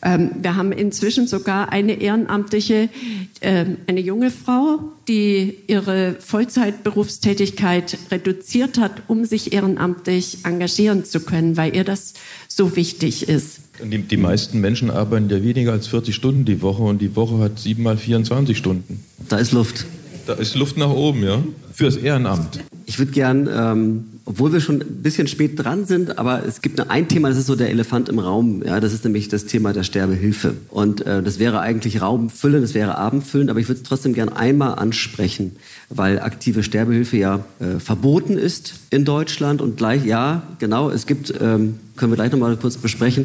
Ähm, wir haben inzwischen sogar eine Ehrenamtliche, äh, eine junge Frau, die ihre Vollzeitberufstätigkeit reduziert hat, um sich ehrenamtlich engagieren zu können, weil ihr das so wichtig ist. Die, die meisten Menschen arbeiten ja weniger als 40 Stunden die Woche und die Woche hat sieben mal 24 Stunden. Da ist Luft. Da ist Luft nach oben, ja, fürs Ehrenamt. Ich würde gern, ähm, obwohl wir schon ein bisschen spät dran sind, aber es gibt ein Thema, das ist so der Elefant im Raum. Ja, das ist nämlich das Thema der Sterbehilfe. Und äh, das wäre eigentlich Raumfüllen, das wäre Abendfüllen, aber ich würde es trotzdem gern einmal ansprechen, weil aktive Sterbehilfe ja äh, verboten ist in Deutschland und gleich, ja, genau, es gibt, ähm, können wir gleich nochmal kurz besprechen.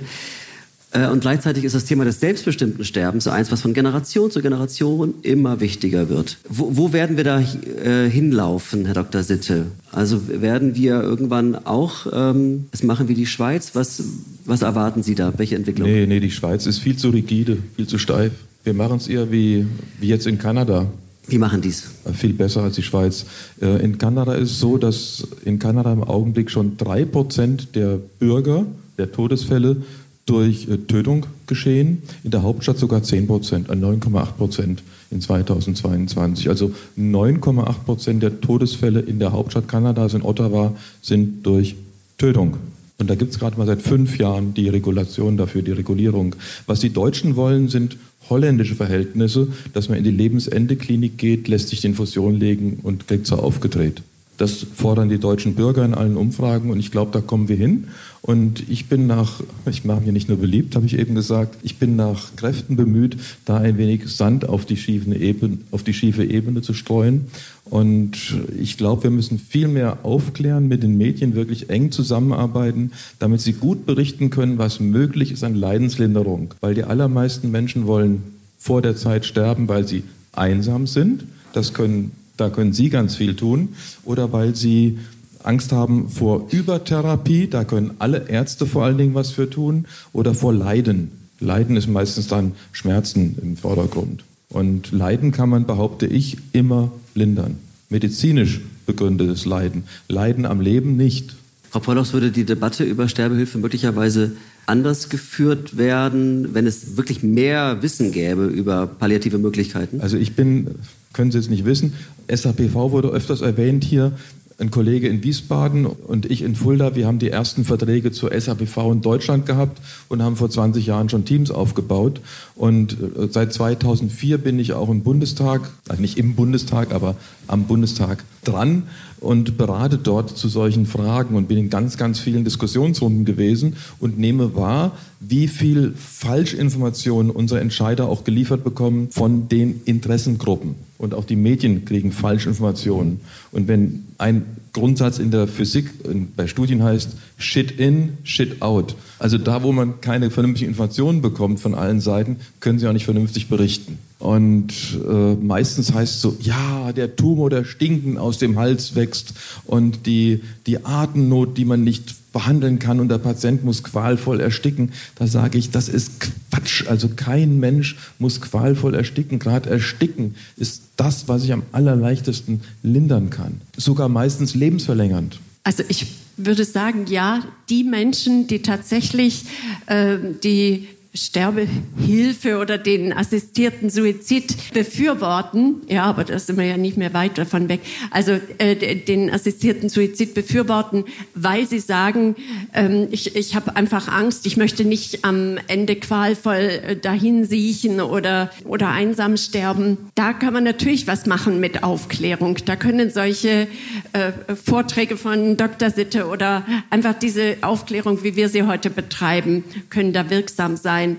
Äh, und gleichzeitig ist das Thema des selbstbestimmten Sterbens so eins, was von Generation zu Generation immer wichtiger wird. Wo, wo werden wir da äh, hinlaufen, Herr Dr. Sitte? Also werden wir irgendwann auch ähm, es machen wie die Schweiz? Was, was erwarten Sie da? Welche Entwicklung? Nee, nee, die Schweiz ist viel zu rigide, viel zu steif. Wir machen es eher wie, wie jetzt in Kanada. Wie machen dies? Äh, viel besser als die Schweiz. Äh, in Kanada ist es so, dass in Kanada im Augenblick schon drei Prozent der Bürger, der Todesfälle, durch äh, Tötung geschehen, in der Hauptstadt sogar 10 Prozent, 9,8 Prozent in 2022. Also 9,8 Prozent der Todesfälle in der Hauptstadt Kanadas, in Ottawa, sind durch Tötung. Und da gibt es gerade mal seit fünf Jahren die Regulation dafür, die Regulierung. Was die Deutschen wollen, sind holländische Verhältnisse, dass man in die Lebensendeklinik geht, lässt sich die Infusion legen und kriegt sie aufgedreht. Das fordern die deutschen Bürger in allen Umfragen und ich glaube, da kommen wir hin. Und ich bin nach, ich mache mir nicht nur beliebt, habe ich eben gesagt, ich bin nach Kräften bemüht, da ein wenig Sand auf die, schiefe Ebene, auf die schiefe Ebene zu streuen. Und ich glaube, wir müssen viel mehr aufklären, mit den Medien wirklich eng zusammenarbeiten, damit sie gut berichten können, was möglich ist an Leidenslinderung. Weil die allermeisten Menschen wollen vor der Zeit sterben, weil sie einsam sind. Das können, da können Sie ganz viel tun. Oder weil sie Angst haben vor Übertherapie, da können alle Ärzte vor allen Dingen was für tun, oder vor Leiden. Leiden ist meistens dann Schmerzen im Vordergrund. Und Leiden kann man, behaupte ich, immer lindern. Medizinisch begründetes Leiden. Leiden am Leben nicht. Frau Pollochs, würde die Debatte über Sterbehilfe möglicherweise anders geführt werden, wenn es wirklich mehr Wissen gäbe über palliative Möglichkeiten? Also ich bin, können Sie jetzt nicht wissen, SAPV wurde öfters erwähnt hier. Ein Kollege in Wiesbaden und ich in Fulda, wir haben die ersten Verträge zur SAPV in Deutschland gehabt und haben vor 20 Jahren schon Teams aufgebaut. Und äh, seit 2004 bin ich auch im Bundestag, also nicht im Bundestag, aber am Bundestag dran und berate dort zu solchen Fragen und bin in ganz, ganz vielen Diskussionsrunden gewesen und nehme wahr, wie viel Falschinformationen unsere Entscheider auch geliefert bekommen von den Interessengruppen. Und auch die Medien kriegen Falschinformationen. Und wenn ein Grundsatz in der Physik bei Studien heißt Shit in, Shit out. Also da, wo man keine vernünftigen Informationen bekommt von allen Seiten, können sie auch nicht vernünftig berichten. Und äh, meistens heißt es so, ja, der Tumor, der Stinken aus dem Hals wächst und die, die Atemnot, die man nicht behandeln kann und der Patient muss qualvoll ersticken. Da sage ich, das ist Quatsch. Also kein Mensch muss qualvoll ersticken. Gerade ersticken ist das, was ich am allerleichtesten lindern kann. Sogar meistens lebensverlängernd. Also ich würde sagen, ja, die Menschen, die tatsächlich äh, die Sterbehilfe oder den assistierten Suizid befürworten, ja, aber da sind wir ja nicht mehr weit davon weg, also äh, den assistierten Suizid befürworten, weil sie sagen, ähm, ich, ich habe einfach Angst, ich möchte nicht am Ende qualvoll äh, dahin siechen oder, oder einsam sterben. Da kann man natürlich was machen mit Aufklärung. Da können solche äh, Vorträge von Dr. Sitte oder einfach diese Aufklärung, wie wir sie heute betreiben, können da wirksam sein sein.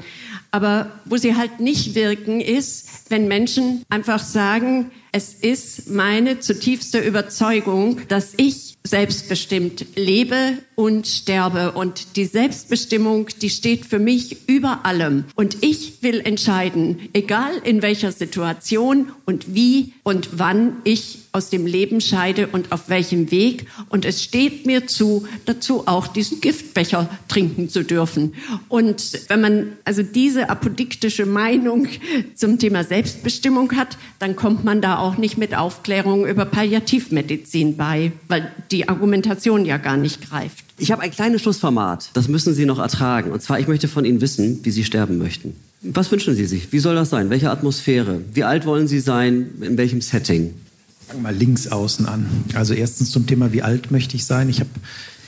Aber wo sie halt nicht wirken, ist, wenn Menschen einfach sagen, es ist meine zutiefste Überzeugung, dass ich selbstbestimmt lebe und sterbe. Und die Selbstbestimmung, die steht für mich über allem. Und ich will entscheiden, egal in welcher Situation und wie und wann ich aus dem Leben scheide und auf welchem Weg. Und es steht mir zu, dazu auch diesen Giftbecher trinken zu dürfen. Und wenn man also diese apodiktische Meinung zum Thema Selbstbestimmung hat, dann kommt man da auch nicht mit Aufklärung über Palliativmedizin bei, weil die Argumentation ja gar nicht greift. Ich habe ein kleines Schlussformat, das müssen Sie noch ertragen. Und zwar, ich möchte von Ihnen wissen, wie Sie sterben möchten. Was wünschen Sie sich? Wie soll das sein? Welche Atmosphäre? Wie alt wollen Sie sein? In welchem Setting? Fangen wir mal links außen an. Also erstens zum Thema, wie alt möchte ich sein? Ich habe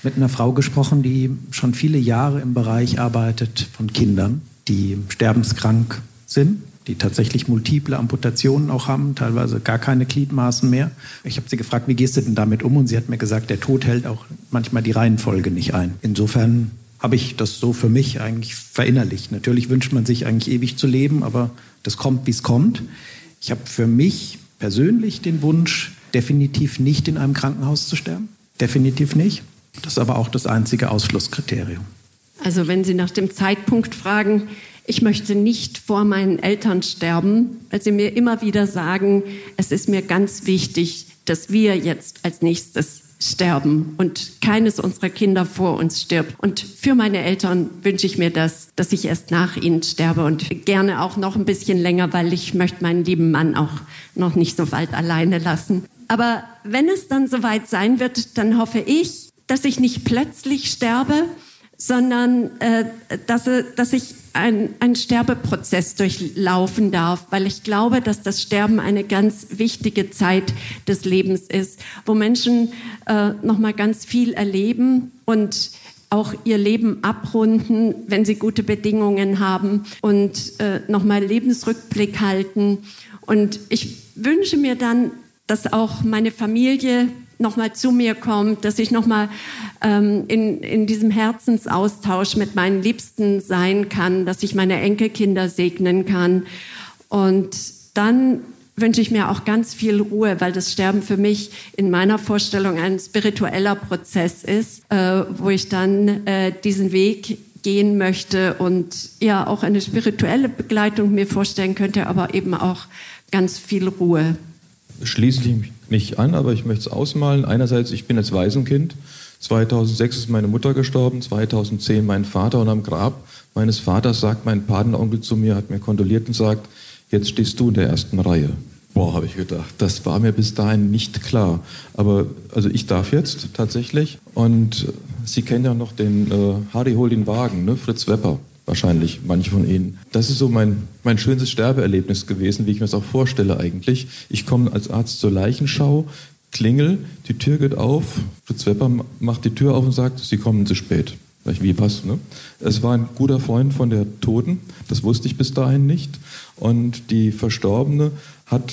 mit einer Frau gesprochen, die schon viele Jahre im Bereich arbeitet von Kindern, die sterbenskrank sind die tatsächlich multiple Amputationen auch haben, teilweise gar keine Gliedmaßen mehr. Ich habe sie gefragt, wie gehst du denn damit um? Und sie hat mir gesagt, der Tod hält auch manchmal die Reihenfolge nicht ein. Insofern habe ich das so für mich eigentlich verinnerlicht. Natürlich wünscht man sich eigentlich ewig zu leben, aber das kommt, wie es kommt. Ich habe für mich persönlich den Wunsch, definitiv nicht in einem Krankenhaus zu sterben. Definitiv nicht. Das ist aber auch das einzige Ausschlusskriterium. Also wenn Sie nach dem Zeitpunkt fragen, ich möchte nicht vor meinen Eltern sterben, weil sie mir immer wieder sagen, es ist mir ganz wichtig, dass wir jetzt als nächstes sterben und keines unserer Kinder vor uns stirbt. Und für meine Eltern wünsche ich mir das, dass ich erst nach ihnen sterbe und gerne auch noch ein bisschen länger, weil ich möchte meinen lieben Mann auch noch nicht so bald alleine lassen. Aber wenn es dann soweit sein wird, dann hoffe ich, dass ich nicht plötzlich sterbe, sondern äh, dass, dass ich einen Sterbeprozess durchlaufen darf, weil ich glaube, dass das Sterben eine ganz wichtige Zeit des Lebens ist, wo Menschen äh, noch mal ganz viel erleben und auch ihr Leben abrunden, wenn sie gute Bedingungen haben und äh, noch mal Lebensrückblick halten. Und ich wünsche mir dann, dass auch meine Familie nochmal zu mir kommt, dass ich nochmal ähm, in, in diesem Herzensaustausch mit meinen Liebsten sein kann, dass ich meine Enkelkinder segnen kann. Und dann wünsche ich mir auch ganz viel Ruhe, weil das Sterben für mich in meiner Vorstellung ein spiritueller Prozess ist, äh, wo ich dann äh, diesen Weg gehen möchte und ja auch eine spirituelle Begleitung mir vorstellen könnte, aber eben auch ganz viel Ruhe. Schließlich mich an, aber ich möchte es ausmalen. Einerseits, ich bin jetzt Waisenkind. 2006 ist meine Mutter gestorben, 2010 mein Vater und am Grab meines Vaters sagt mein Patenonkel zu mir, hat mir kondoliert und sagt, jetzt stehst du in der ersten Reihe. Boah, habe ich gedacht, das war mir bis dahin nicht klar. Aber also ich darf jetzt tatsächlich. Und Sie kennen ja noch den äh, Harry hol den Wagen, ne? Fritz Wepper wahrscheinlich, manche von Ihnen. Das ist so mein, mein schönstes Sterbeerlebnis gewesen, wie ich mir das auch vorstelle eigentlich. Ich komme als Arzt zur Leichenschau, klingel, die Tür geht auf, Fritz Wepper macht die Tür auf und sagt, Sie kommen zu spät. Wie was? Ne? Es war ein guter Freund von der Toten, das wusste ich bis dahin nicht. Und die Verstorbene hat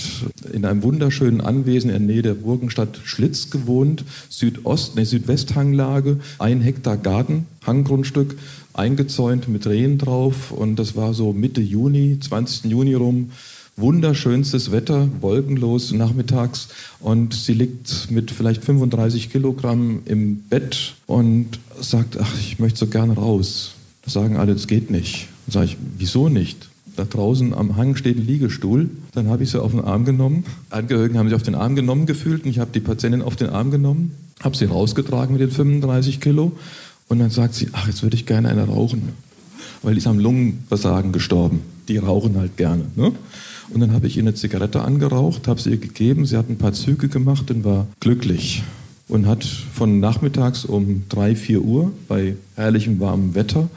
in einem wunderschönen Anwesen in der Nähe der Burgenstadt Schlitz gewohnt, Südost, ne, Südwesthanglage, ein Hektar Garten, Hanggrundstück, eingezäunt mit Rehen drauf und das war so Mitte Juni, 20. Juni rum. Wunderschönstes Wetter, wolkenlos nachmittags und sie liegt mit vielleicht 35 Kilogramm im Bett und sagt, ach, ich möchte so gerne raus. Da sagen alle, das geht nicht. Dann sage ich, wieso nicht? Da draußen am Hang steht ein Liegestuhl. Dann habe ich sie auf den Arm genommen. Angehörigen haben sich auf den Arm genommen gefühlt und ich habe die Patientin auf den Arm genommen, habe sie rausgetragen mit den 35 Kilo und dann sagt sie, ach, jetzt würde ich gerne eine rauchen, weil die ist am Lungenversagen gestorben. Die rauchen halt gerne. Ne? Und dann habe ich ihr eine Zigarette angeraucht, habe sie ihr gegeben, sie hat ein paar Züge gemacht und war glücklich. Und hat von nachmittags um drei, vier Uhr bei herrlichem warmem Wetter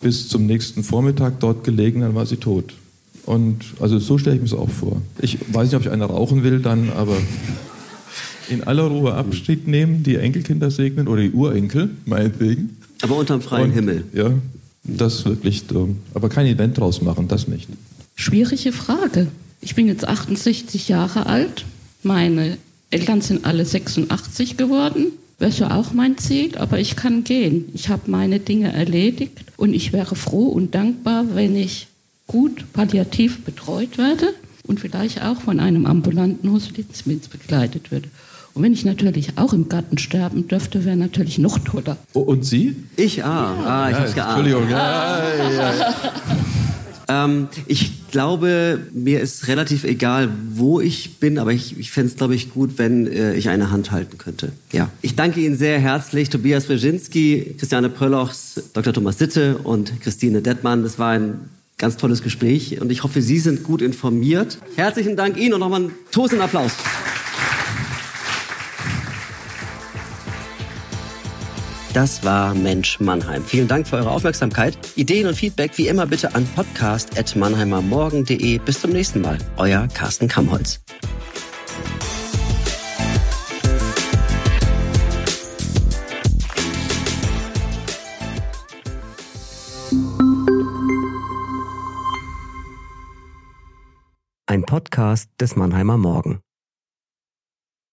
bis zum nächsten Vormittag dort gelegen, dann war sie tot. Und also so stelle ich mir es auch vor. Ich weiß nicht, ob ich eine rauchen will dann, aber in aller Ruhe Abschied nehmen, die Enkelkinder segnen oder die Urenkel, meinetwegen. Aber unterm freien Und, Himmel. Ja, das wirklich, aber kein Event draus machen, das nicht. Schwierige Frage. Ich bin jetzt 68 Jahre alt. Meine Eltern sind alle 86 geworden. Wäre auch mein Ziel, aber ich kann gehen. Ich habe meine Dinge erledigt und ich wäre froh und dankbar, wenn ich gut palliativ betreut werde und vielleicht auch von einem ambulanten Hospiz begleitet würde. Und wenn ich natürlich auch im Garten sterben dürfte, wäre natürlich noch toller. Oh, und Sie? Ich, ah, ja. ah ich ja, hab's geahnt. Entschuldigung. Ja, ja, ja. Ähm, ich glaube, mir ist relativ egal, wo ich bin, aber ich, ich fände es, glaube ich, gut, wenn äh, ich eine Hand halten könnte. Ja. Ich danke Ihnen sehr herzlich, Tobias Brzezinski, Christiane Pröllochs, Dr. Thomas Sitte und Christine Dettmann. Das war ein ganz tolles Gespräch und ich hoffe, Sie sind gut informiert. Herzlichen Dank Ihnen und nochmal einen tosenden Applaus. Das war Mensch Mannheim. Vielen Dank für eure Aufmerksamkeit. Ideen und Feedback wie immer bitte an podcast.mannheimermorgen.de. Bis zum nächsten Mal. Euer Carsten Kamholz. Ein Podcast des Mannheimer Morgen.